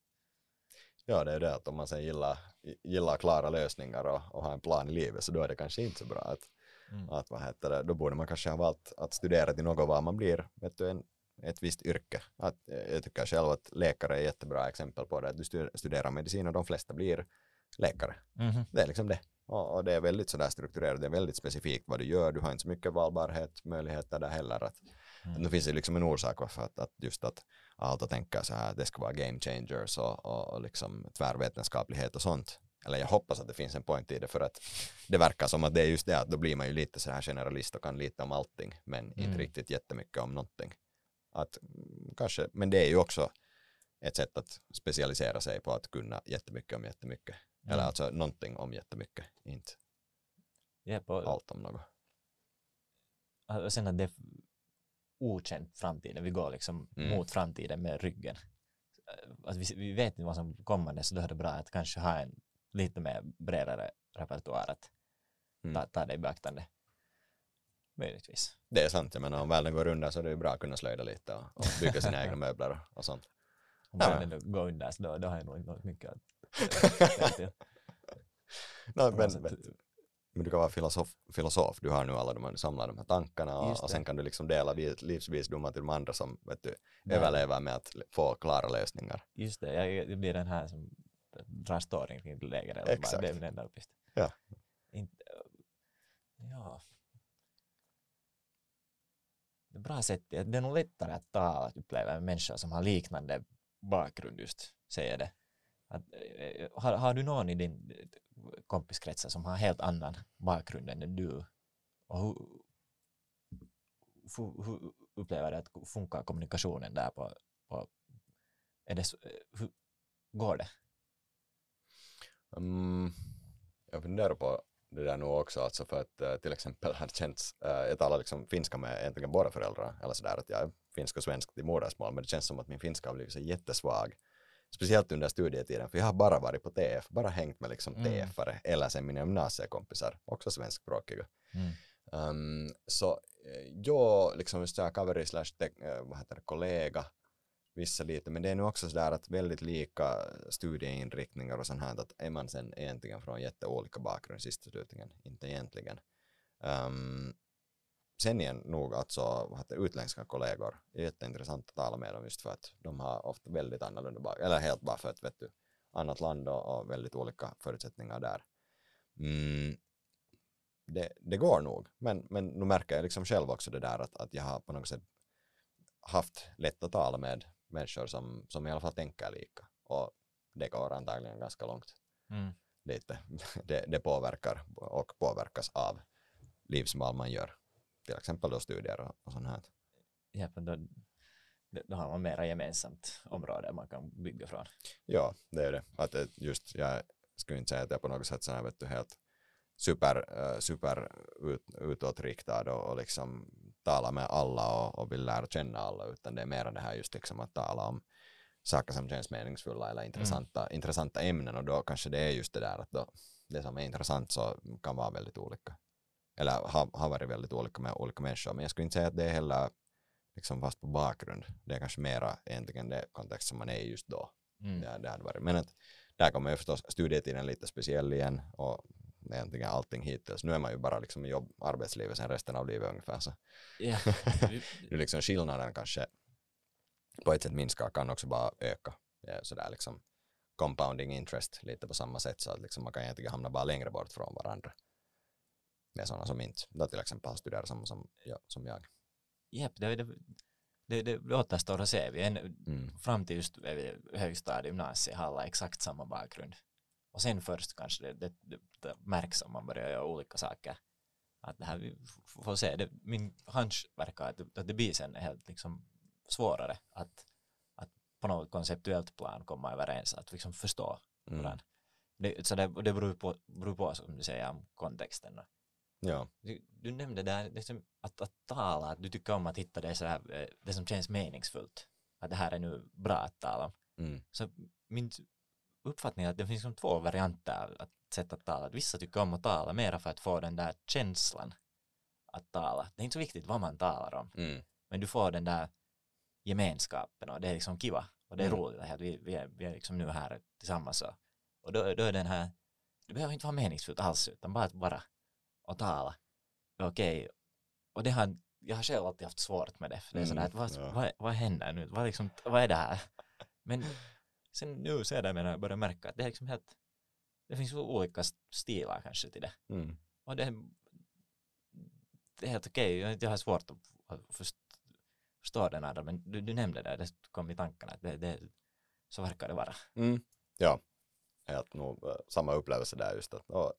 S2: Ja, det är det att om man sen gillar, gillar klara lösningar och, och har en plan i livet så då är det kanske inte så bra att,
S1: Mm.
S2: att vad heter det, då borde man kanske ha valt att studera till något var man blir vet du, en, ett visst yrke. Att, eh, jag tycker själv att läkare är jättebra exempel på det, att du stu- studerar medicin och de flesta blir läkare.
S1: Mhm.
S2: Det är liksom det. Och, och det är väldigt sådär strukturerat, det är väldigt specifikt vad du gör, du har inte så mycket valbarhet, möjligheter där heller. Att,
S1: Mm.
S2: att nu finns det liksom en orsak varför att, att just att allt tänka så här, det ska vara game changers och, och, och liksom tvärvetenskaplighet och sånt. Eller jag hoppas att det finns en point i det för att det verkar som att det är just det att då blir man ju lite så här generalist och kan lite om allting men
S1: Mm.
S2: inte riktigt jättemycket om någonting. Att, mm, kanske, men det är ju också ett sätt att specialisera sig på att kunna jättemycket om jättemycket. Eller
S1: Mm.
S2: alltså någonting om jättemycket, inte
S1: och,
S2: allt om något.
S1: och sen att det okänt framtiden, vi går liksom
S2: Mm.
S1: mot framtiden med ryggen. Att vi, vi vet inte vad som kommer så då är det bra att kanske ha en lite mer bredare repertoar att
S2: Mm.
S1: ta, ta det i beaktande. Möjligtvis.
S2: Det är sant, jag menar om världen går under så är det ju bra att kunna slöjda lite och, och bygga sina egna möbler och, och sånt.
S1: Om
S2: Ja,
S1: världen går under så då, då har jag nog inte mycket att ställa till.
S2: No, men. Men du kan vara filosof, filosof. du har nu alla de här, du samlar de här tankarna och, och sen kan du liksom dela livsvisdomar till de andra som vet du,
S1: Nej.
S2: överlever med att få klara lösningar.
S1: Just det, jag, det blir den här som drar storyn kring läger. Eller
S2: Exakt.
S1: Bara, det är min enda uppgift.
S2: Ja.
S1: Inte, ja. Det är bra sätt, det är nog lättare att tala att uppleva med människor som har liknande bakgrund just, säger det. Att, eh, eh, har, har du någon i din eh, kompiskrets som har helt annan bakgrund än du? Och hur, hur, hur upplever du att funkar kommunikationen där på, på är det, hur går det?
S2: Mm, jag funderar på det där nu också, alltså för att eh, till exempel har det känts, uh, jag talar liksom finska med egentligen båda föräldrar, eller sådär att jag är finsk och svensk till modersmål, men det känns som att min finska har blivit så jättesvag. Speciellt under studietiden, för jag har bara varit på TF, bara hängt med liksom
S1: Mm.
S2: TF-are, eller sen mina gymnasiekompisar, också svenskspråkiga.
S1: Mm.
S2: Um, så eh, jag, liksom just såhär kaveri slash eh, vad heter det, kollega, vissa lite, men det är nu också sådär att väldigt lika studieinriktningar och sånt här, att är man sen egentligen från jätteolika bakgrund sist och slutligen, inte egentligen. Um, sen igen nog alltså vad heter, utländska kollegor, det är jätteintressant att tala med dem just för att de har ofta väldigt annorlunda bakgrund, eller helt bara för att vet du, annat land och, och väldigt olika förutsättningar där. Mm, det, det går nog, men, men nu märker jag liksom själv också det där att, att jag har på något sätt haft lätt att tala med människor som, som i alla fall tänker lika och det går antagligen ganska långt
S1: Mm.
S2: lite. Det, det påverkar och påverkas av livsval man gör, till exempel då studier och, och sånt här.
S1: Ja, då, då har man mera gemensamt område man kan bygga från.
S2: Ja, det är det. Att just, jag skulle inte säga att jag på något sätt så här, vet du, helt super, uh, super ut, utåtriktad och, och liksom tala med alla och, och vill lära känna alla, utan det är mer det här just liksom att tala om saker som känns meningsfulla eller intressanta, intressanta ämnen och då kanske det är just det där att då, det som är intressant så kan vara väldigt olika. Eller ha, har varit väldigt olika med olika människor, men jag skulle inte säga att det är heller liksom fast på bakgrund. Det är kanske mera egentligen det kontext som man är i just då.
S1: Mm.
S2: Det, det hade varit. Men att, där kommer ju förstås studietiden lite speciell igen och egentligen allting hittills. Nu är man ju bara liksom i jobb, arbetslivet sen resten av livet ungefär. Så det är liksom skillnaden kanske på ett sätt minskar kan också bara öka. Sådär liksom compounding interest lite på samma sätt så att liksom man kan egentligen hamna bara längre bort från varandra. Med sådana som inte, då till exempel har studerat samma som, ja, som jag.
S1: Japp, det, det, det, det återstår att se. Vi en,
S2: Mm.
S1: fram till just högstadiet, gymnasiet, har alla exakt samma bakgrund. Och sen först kanske det, det, det, märks om man börjar göra olika saker. Att det här, vi får se, det, min hunch verkar att, det- att det blir sen helt liksom svårare att, att på något konceptuellt plan komma överens, att liksom förstå
S2: Mm.
S1: Det, så det, det beror på, beror på, som du säger, om kontexten.
S2: Ja.
S1: Du, du nämnde där liksom att, att tala, att du tycker om att hitta det, så här, eh, det som känns meningsfullt. Att det här är nu bra att tala om.
S2: Mm.
S1: Så min uppfattning är att det finns liksom två varianter att sätt att tala. Att vissa tycker om att tala mera för att få den där känslan att tala. Det är inte så viktigt vad man talar om,
S2: Mm.
S1: men du får den där gemenskapen och det är liksom kiva och det är
S2: Mm.
S1: roligt att vi, vi, är, vi är liksom nu här tillsammans och, och då, då är den här, det behöver inte vara meningsfullt alls utan bara att vara och tala. Okej, och det har, jag har själv alltid haft svårt med det. För det är sådär att vad,
S2: ja.
S1: vad, vad händer nu? Vad, liksom, vad är det här? Men sen nu ser jag när jag börjar märka att det är liksom helt, det finns olika stilar kanske till det.
S2: Mm.
S1: Och det, det är helt okej, jag, jag har svårt att, att först, förstå den andra, men du, du nämnde det, det kom i tankarna, att det, det, så verkar det vara.
S2: Mm. Ja, helt nog eh, samma upplevelse där just att och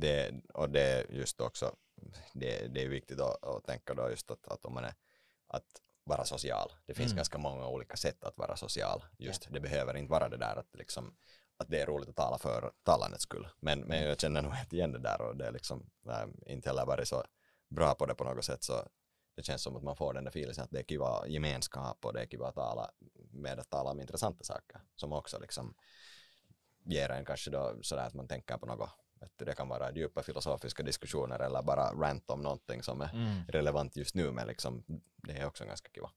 S2: det, och det är just också det, det är viktigt att, att tänka då just att, att om man är att vara social. Det finns
S1: Mm.
S2: ganska många olika sätt att vara social. Just det behöver inte vara det där att liksom att det är roligt att tala för talandets skull. Men, men jag känner nog inte igen det där och det är liksom nej, inte heller varit så bra på det på något sätt så det känns som att man får den där feelingen att det är kiva gemenskap och det är kiva att tala med att tala om intressanta saker som också liksom ger en kanske då sådär att man tänker på något. Du, det kan vara djupa filosofiska diskussioner eller bara rant om någonting som är
S1: Mm.
S2: relevant just nu men liksom det är också ganska kiva.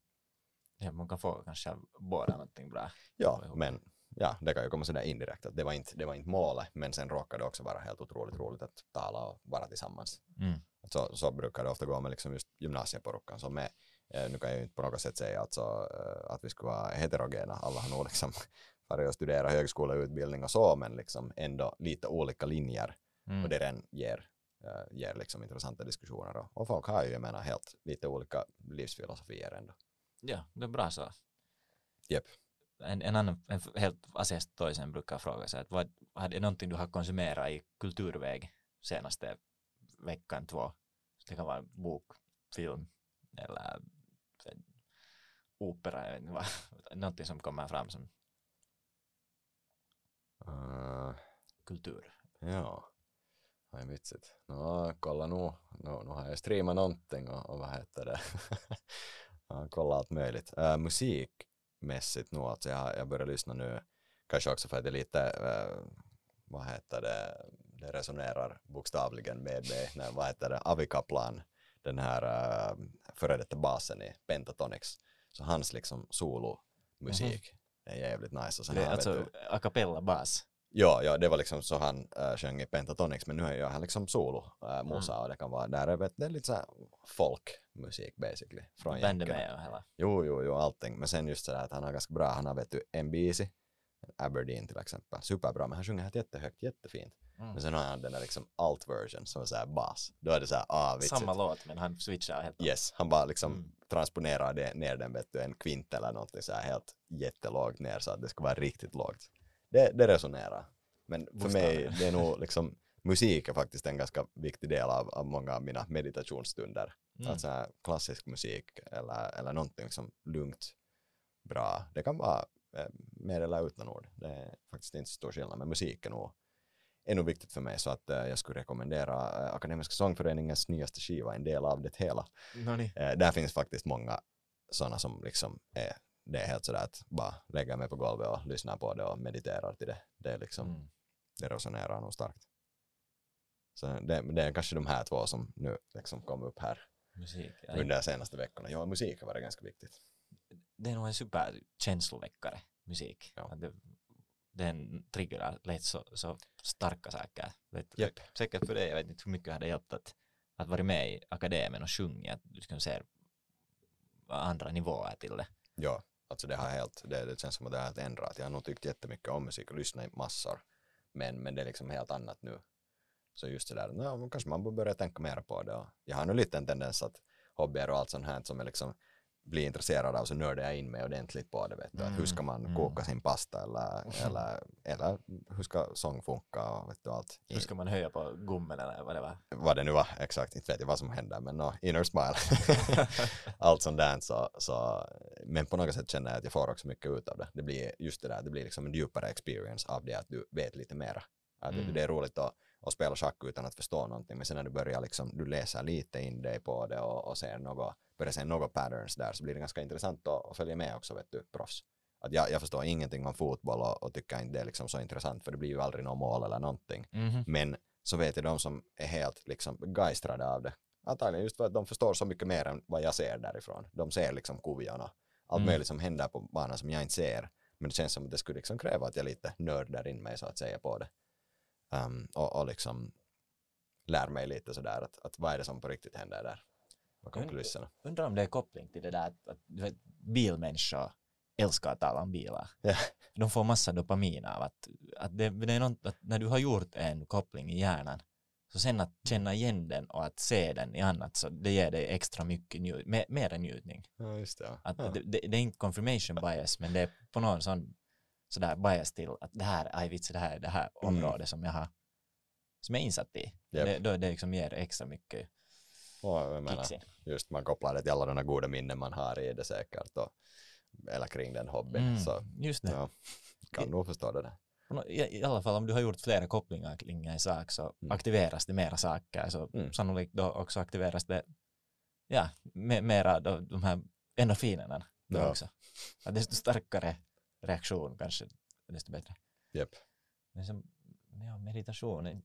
S1: Ja, man kan få kanske båda någonting bra.
S2: Ja, men ja, det kan ju komma sådär indirekt att det var inte, det var inte målet, men sen råkade det också vara helt otroligt roligt att tala och vara tillsammans.
S1: Mm.
S2: Så, så brukar det ofta gå med liksom just gymnasieporukkan som är, eh, nu kan jag ju inte på något sätt säga alltså, att vi skulle vara heterogena, alla har nog liksom varit och studerat högskoleutbildning och så, men liksom ändå lite olika linjer
S1: Mm.
S2: och det den ger, eh, ger liksom intressanta diskussioner och, och folk har ju, jag menar, helt lite olika livsfilosofier ändå.
S1: Ja, det är bra så.
S2: Jep.
S1: En, en annan, en helt asiast toisen brukar fråga sig att vad, är det någonting du har konsumerat i kulturväg senaste veckan, två? Det kan vara bok, film eller en opera, jag vet inte vad. Någonting som kommer fram som
S2: Uh,
S1: kultur.
S2: Ja, aj vitsigt. No, kolla nu, nu, nu har jag streamat någonting och, och vad heter det? ja, kolla allt möjligt. Uh, musikmässigt nu, alltså jag, jag börjar lyssna nu, kanske också för att det är lite, uh, vad heter det, det resonerar bokstavligen med mig, när, vad heter det, Avi Kaplan, den här uh, före detta basen i Pentatonix, så hans liksom solomusik, det är jävligt nice. Och sen
S1: Det är
S2: har, vet
S1: alltså a cappella bas.
S2: Ja, ja, det var liksom så han äh, sjöng i Pentatonix, men nu är jag liksom solo äh, musa
S1: Mm.
S2: och det kan vara, där är vet, det är lite såhär folkmusik basically. Från jänkarna.
S1: med och hela.
S2: Jo, jo, jo, allting. Men sen just sådär att han har ganska bra, han har vet du en biisi, Aberdeen till exempel, superbra, men han sjunger helt jättehögt, jättefint.
S1: Mm.
S2: Men sen har han den där liksom alt version som är såhär bas. Då är det såhär, ah vitsigt.
S1: Samma låt men han switchar helt.
S2: Yes, han bara liksom
S1: Mm.
S2: transponerar det, ner den vet du, en kvint eller någonting så här helt jättelågt ner så att det ska vara riktigt lågt. Det, det resonerar. Men för mig,
S1: Bokstavligen.
S2: det är nog liksom, musik är faktiskt en ganska viktig del av, av många av mina meditationsstunder.
S1: Mm.
S2: Så här klassisk musik eller, eller någonting liksom lugnt, bra. Det kan vara med eller utan ord. Det är faktiskt inte så stor skillnad, men musik är nog, är nog viktigt för mig så att eh, jag skulle rekommendera eh, Akademiska sångföreningens nyaste skiva, en del av det hela.
S1: Noni.
S2: Eh, där finns faktiskt många sådana som liksom är, det är helt sådär att bara lägga mig på golvet och lyssna på det och mediterar till det. Det är liksom,
S1: Mm.
S2: det resonerar nog starkt. Så det, det är kanske de här två som nu liksom kom upp här
S1: Musik.
S2: Under de senaste veckorna. Ja, musik har varit ganska viktigt.
S1: Det är nog en superkänsloväckare, musik.
S2: Ja.
S1: Det, den triggerar lätt så, så starka saker. Vet,
S2: Japp.
S1: Säkert för dig, jag vet inte hur mycket det hade hjälpt att, att vara med i akademin och sjunga, att du ska se andra nivåer till det.
S2: Ja, alltså det har helt, det, det känns som att det har helt ändrat. Jag har nog tyckt jättemycket om musik och lyssnat i massor. Men, men det är liksom helt annat nu. Så just det där, no, kanske man borde börja tänka mer på det. Jag har nu lite en tendens att hobbyer och allt sånt här som är liksom blir intresserad av så nördar jag in mig ordentligt på det. Vet du. Att hur ska man
S1: Mm,
S2: koka sin pasta eller, eller, eller hur ska sång funka och vet du, allt.
S1: Hur ska man höja på gommen eller vad det var?
S2: Vad det nu var, exakt, inte vet jag vad som hände men no, inner smile. allt sånt där så, så, men på något sätt känner jag att jag får också mycket ut av det. Det blir just det där, det blir liksom en djupare experience av det att du vet lite mera. Att
S1: Mm.
S2: Det är roligt att, att spela schack utan att förstå någonting, men sen när du börjar liksom, du läser lite in dig på det och, och ser något, börjar se några patterns där så blir det ganska intressant att, att följa med också, vet du, proffs. Att jag, jag förstår ingenting om fotboll och, och tycker inte det är liksom så intressant för det blir ju aldrig något mål eller någonting.
S1: Mhm.
S2: Men så vet jag de som är helt liksom begeistrade av det. Antagligen just för att de förstår så mycket mer än vad jag ser därifrån. De ser liksom kuvjorna. Allt
S1: Mm.
S2: möjligt som händer på banan som jag inte ser. Men det känns som att det skulle liksom kräva att jag lite nördar in mig så att säga på det. Um, och, och liksom lär mig lite sådär att, att vad är det som på riktigt händer där. Bakom kulisserna.
S1: Undrar om det är koppling till det där att, att vet, bilmänniskor älskar att tala om bilar.
S2: Ja.
S1: De får massa dopamin av att, att, det, det är något, att när du har gjort en koppling i hjärnan så sen att känna igen den och att se den i annat så det ger dig extra mycket njut, mer, mer än njutning.
S2: Ja, just det. Ja.
S1: Att
S2: ja.
S1: det, det, det är inte confirmation bias men det är på någon sån sådär bias till att det här, aj vits, det här är det här
S2: Mm.
S1: området som jag har som jag är insatt i.
S2: Japp.
S1: Det, då det liksom ger extra mycket
S2: Och jag menar, just man kopplar det till alla de goda minnen man har i det säkert. Och, eller kring den hobbyn.
S1: Mm,
S2: Så
S1: just det.
S2: ja, kan nog förstå det där.
S1: I, I alla fall om du har gjort flera kopplingar kring en sak så
S2: Mm.
S1: aktiveras det mera saker så
S2: Mm.
S1: sannolikt då också aktiveras det ja, me, mera då, de här endorfinerna
S2: Ja.
S1: också. Att desto starkare reaktion kanske desto bättre.
S2: Japp.
S1: Men som, ja, meditation.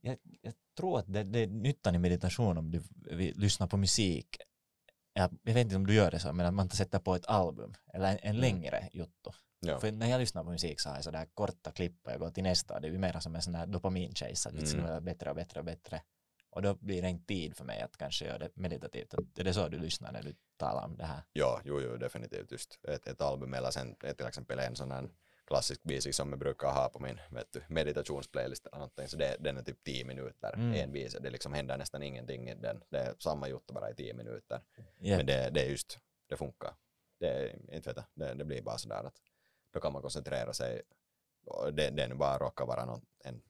S1: Jag, jag tror att det, det är nyttan i meditation om du vill lyssna på musik jag vet inte om du gör det så, men att man sätter på ett album eller en, en
S2: Mm.
S1: längre juttu.
S2: Ja.
S1: För när jag lyssnar på musik så har jag sådär korta klipp och jag går till nästa och det är ju mer som en sån där dopamin-chase, att det
S2: Mm.
S1: vara bättre och bättre och bättre. Och då blir det inte tid för mig att kanske göra det meditativt. Är det så du lyssnar när du talar om det här?
S2: Ja, jo, jo, definitivt just ett, ett album eller sen ett, till exempel en sån här klassisk visi som jag brukar ha på min vet du, meditationsplaylist eller någonting, så det, den är typ 10 minuter,
S1: Mm.
S2: en visa, det liksom händer nästan ingenting i den, det är samma juttu bara i 10 minuter,
S1: Yep.
S2: men det, det är just, det funkar. Det är, inte vet jag, det, det blir bara sådär att då kan man koncentrera sig, och det, den bara råkar vara någon, en,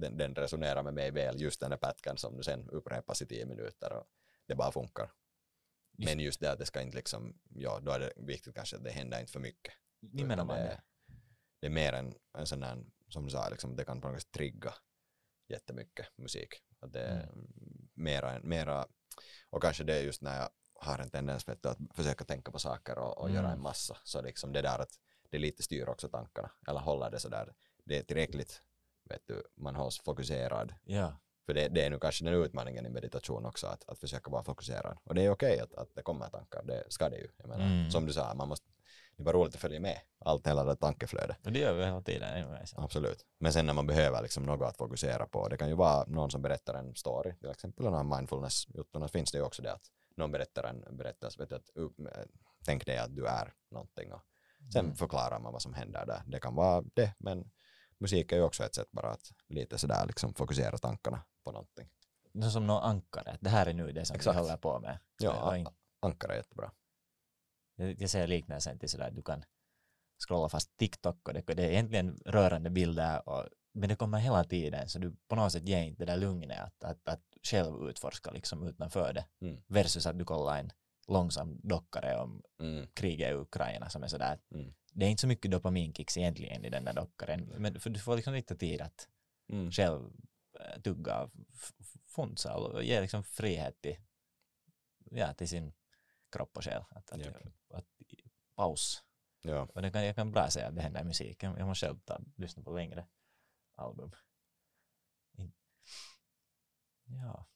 S2: den, den resonerar med mig väl, just den där pätkan som sen upprepas i 10 minuter och det bara funkar. Men just det att det ska inte liksom, ja då är det viktigt kanske att det händer inte för mycket.
S1: Nimenomaan
S2: Utan
S1: det.
S2: det. Det är mer en, en sån där, som du sa, liksom, det kan på något sätt trigga jättemycket musik. Att det är mera, mera, och kanske det är just när jag har en tendens vet att försöka tänka på saker och, och göra
S1: Mm.
S2: en massa, så liksom det där att det lite styr också tankarna, eller håller det sådär, det är tillräckligt, vet du, man hålls fokuserad.
S1: Ja.
S2: För det, det är nu kanske den utmaningen i meditation också, att, att försöka vara fokuserad. Och det är okej att, att det kommer tankar, det ska det ju. Jag menar,
S1: Mm.
S2: Som du sa, man måste, det är bara roligt att följa med allt, hela det tankeflödet.
S1: Och det gör vi hela tiden.
S2: Absolut. Men sen när man behöver liksom något att fokusera på, det kan ju vara någon som berättar en story, till exempel här mindfulness-juttorna finns det ju också det att någon berättar en berättelse, vet du, att upp, tänk dig att du är någonting och sen
S1: Mm.
S2: förklarar man vad som händer där. Det kan vara det, men musik är ju också ett sätt bara att lite sådär liksom fokusera tankarna på någonting.
S1: Det är som någon ankare. Det här är nu det som
S2: Exakt.
S1: vi håller på med.
S2: Ja,
S1: Och in-
S2: ankare är jättebra.
S1: Jag, jag ser liknelsen till sådär, du kan scrolla fast TikTok och det, det är egentligen rörande bilder och, men det kommer hela tiden så du på något sätt ger inte det där lugnet att, att, att själv utforska liksom utanför det
S2: Mm.
S1: versus att du kollar en långsam dockare om
S2: Mm.
S1: kriget i Ukraina som är sådär
S2: Mm.
S1: Det är inte så mycket dopaminkicks egentligen i den där dockaren men för du får liksom lite tid att
S2: Mm.
S1: själv eh, tugga f- funsa och ge liksom frihet till, ja, till sin kropp och själ. Att, att,
S2: Japp.
S1: att, paus.
S2: Ja.
S1: Och det kan, jag kan bra säga att det händer i musik. Jag, måste själv ta, lyssna på längre album. Ja.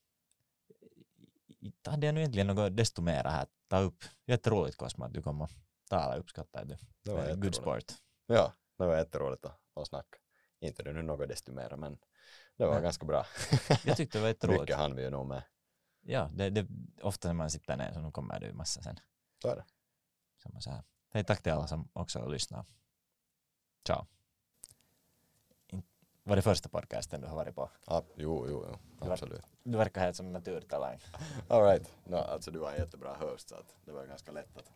S1: Hade jag nu egentligen något desto mera här att ta upp? Jätteroligt Cosmo att du kom och talade, uppskattar du.
S2: Det var
S1: Good sport.
S2: Ja, det var jätteroligt att, att snacka. Inte nu något desto mer, men det var
S1: Nej.
S2: ganska bra.
S1: Jag tyckte det var jätteroligt.
S2: Mycket hann vi ju nog med.
S1: Ja, det, det, ofta när man sitter ner så nu kommer det ju massa sen.
S2: Så är det.
S1: Samma så här. Hej, tack till alla som också lyssnar. Ciao. Var det första podcasten du har varit på?
S2: Ja, jo, jo, jo. absolut.
S1: Du verkar helt som en naturtalang.
S2: All right. No, alltså du var en jättebra host så att det var ganska lätt att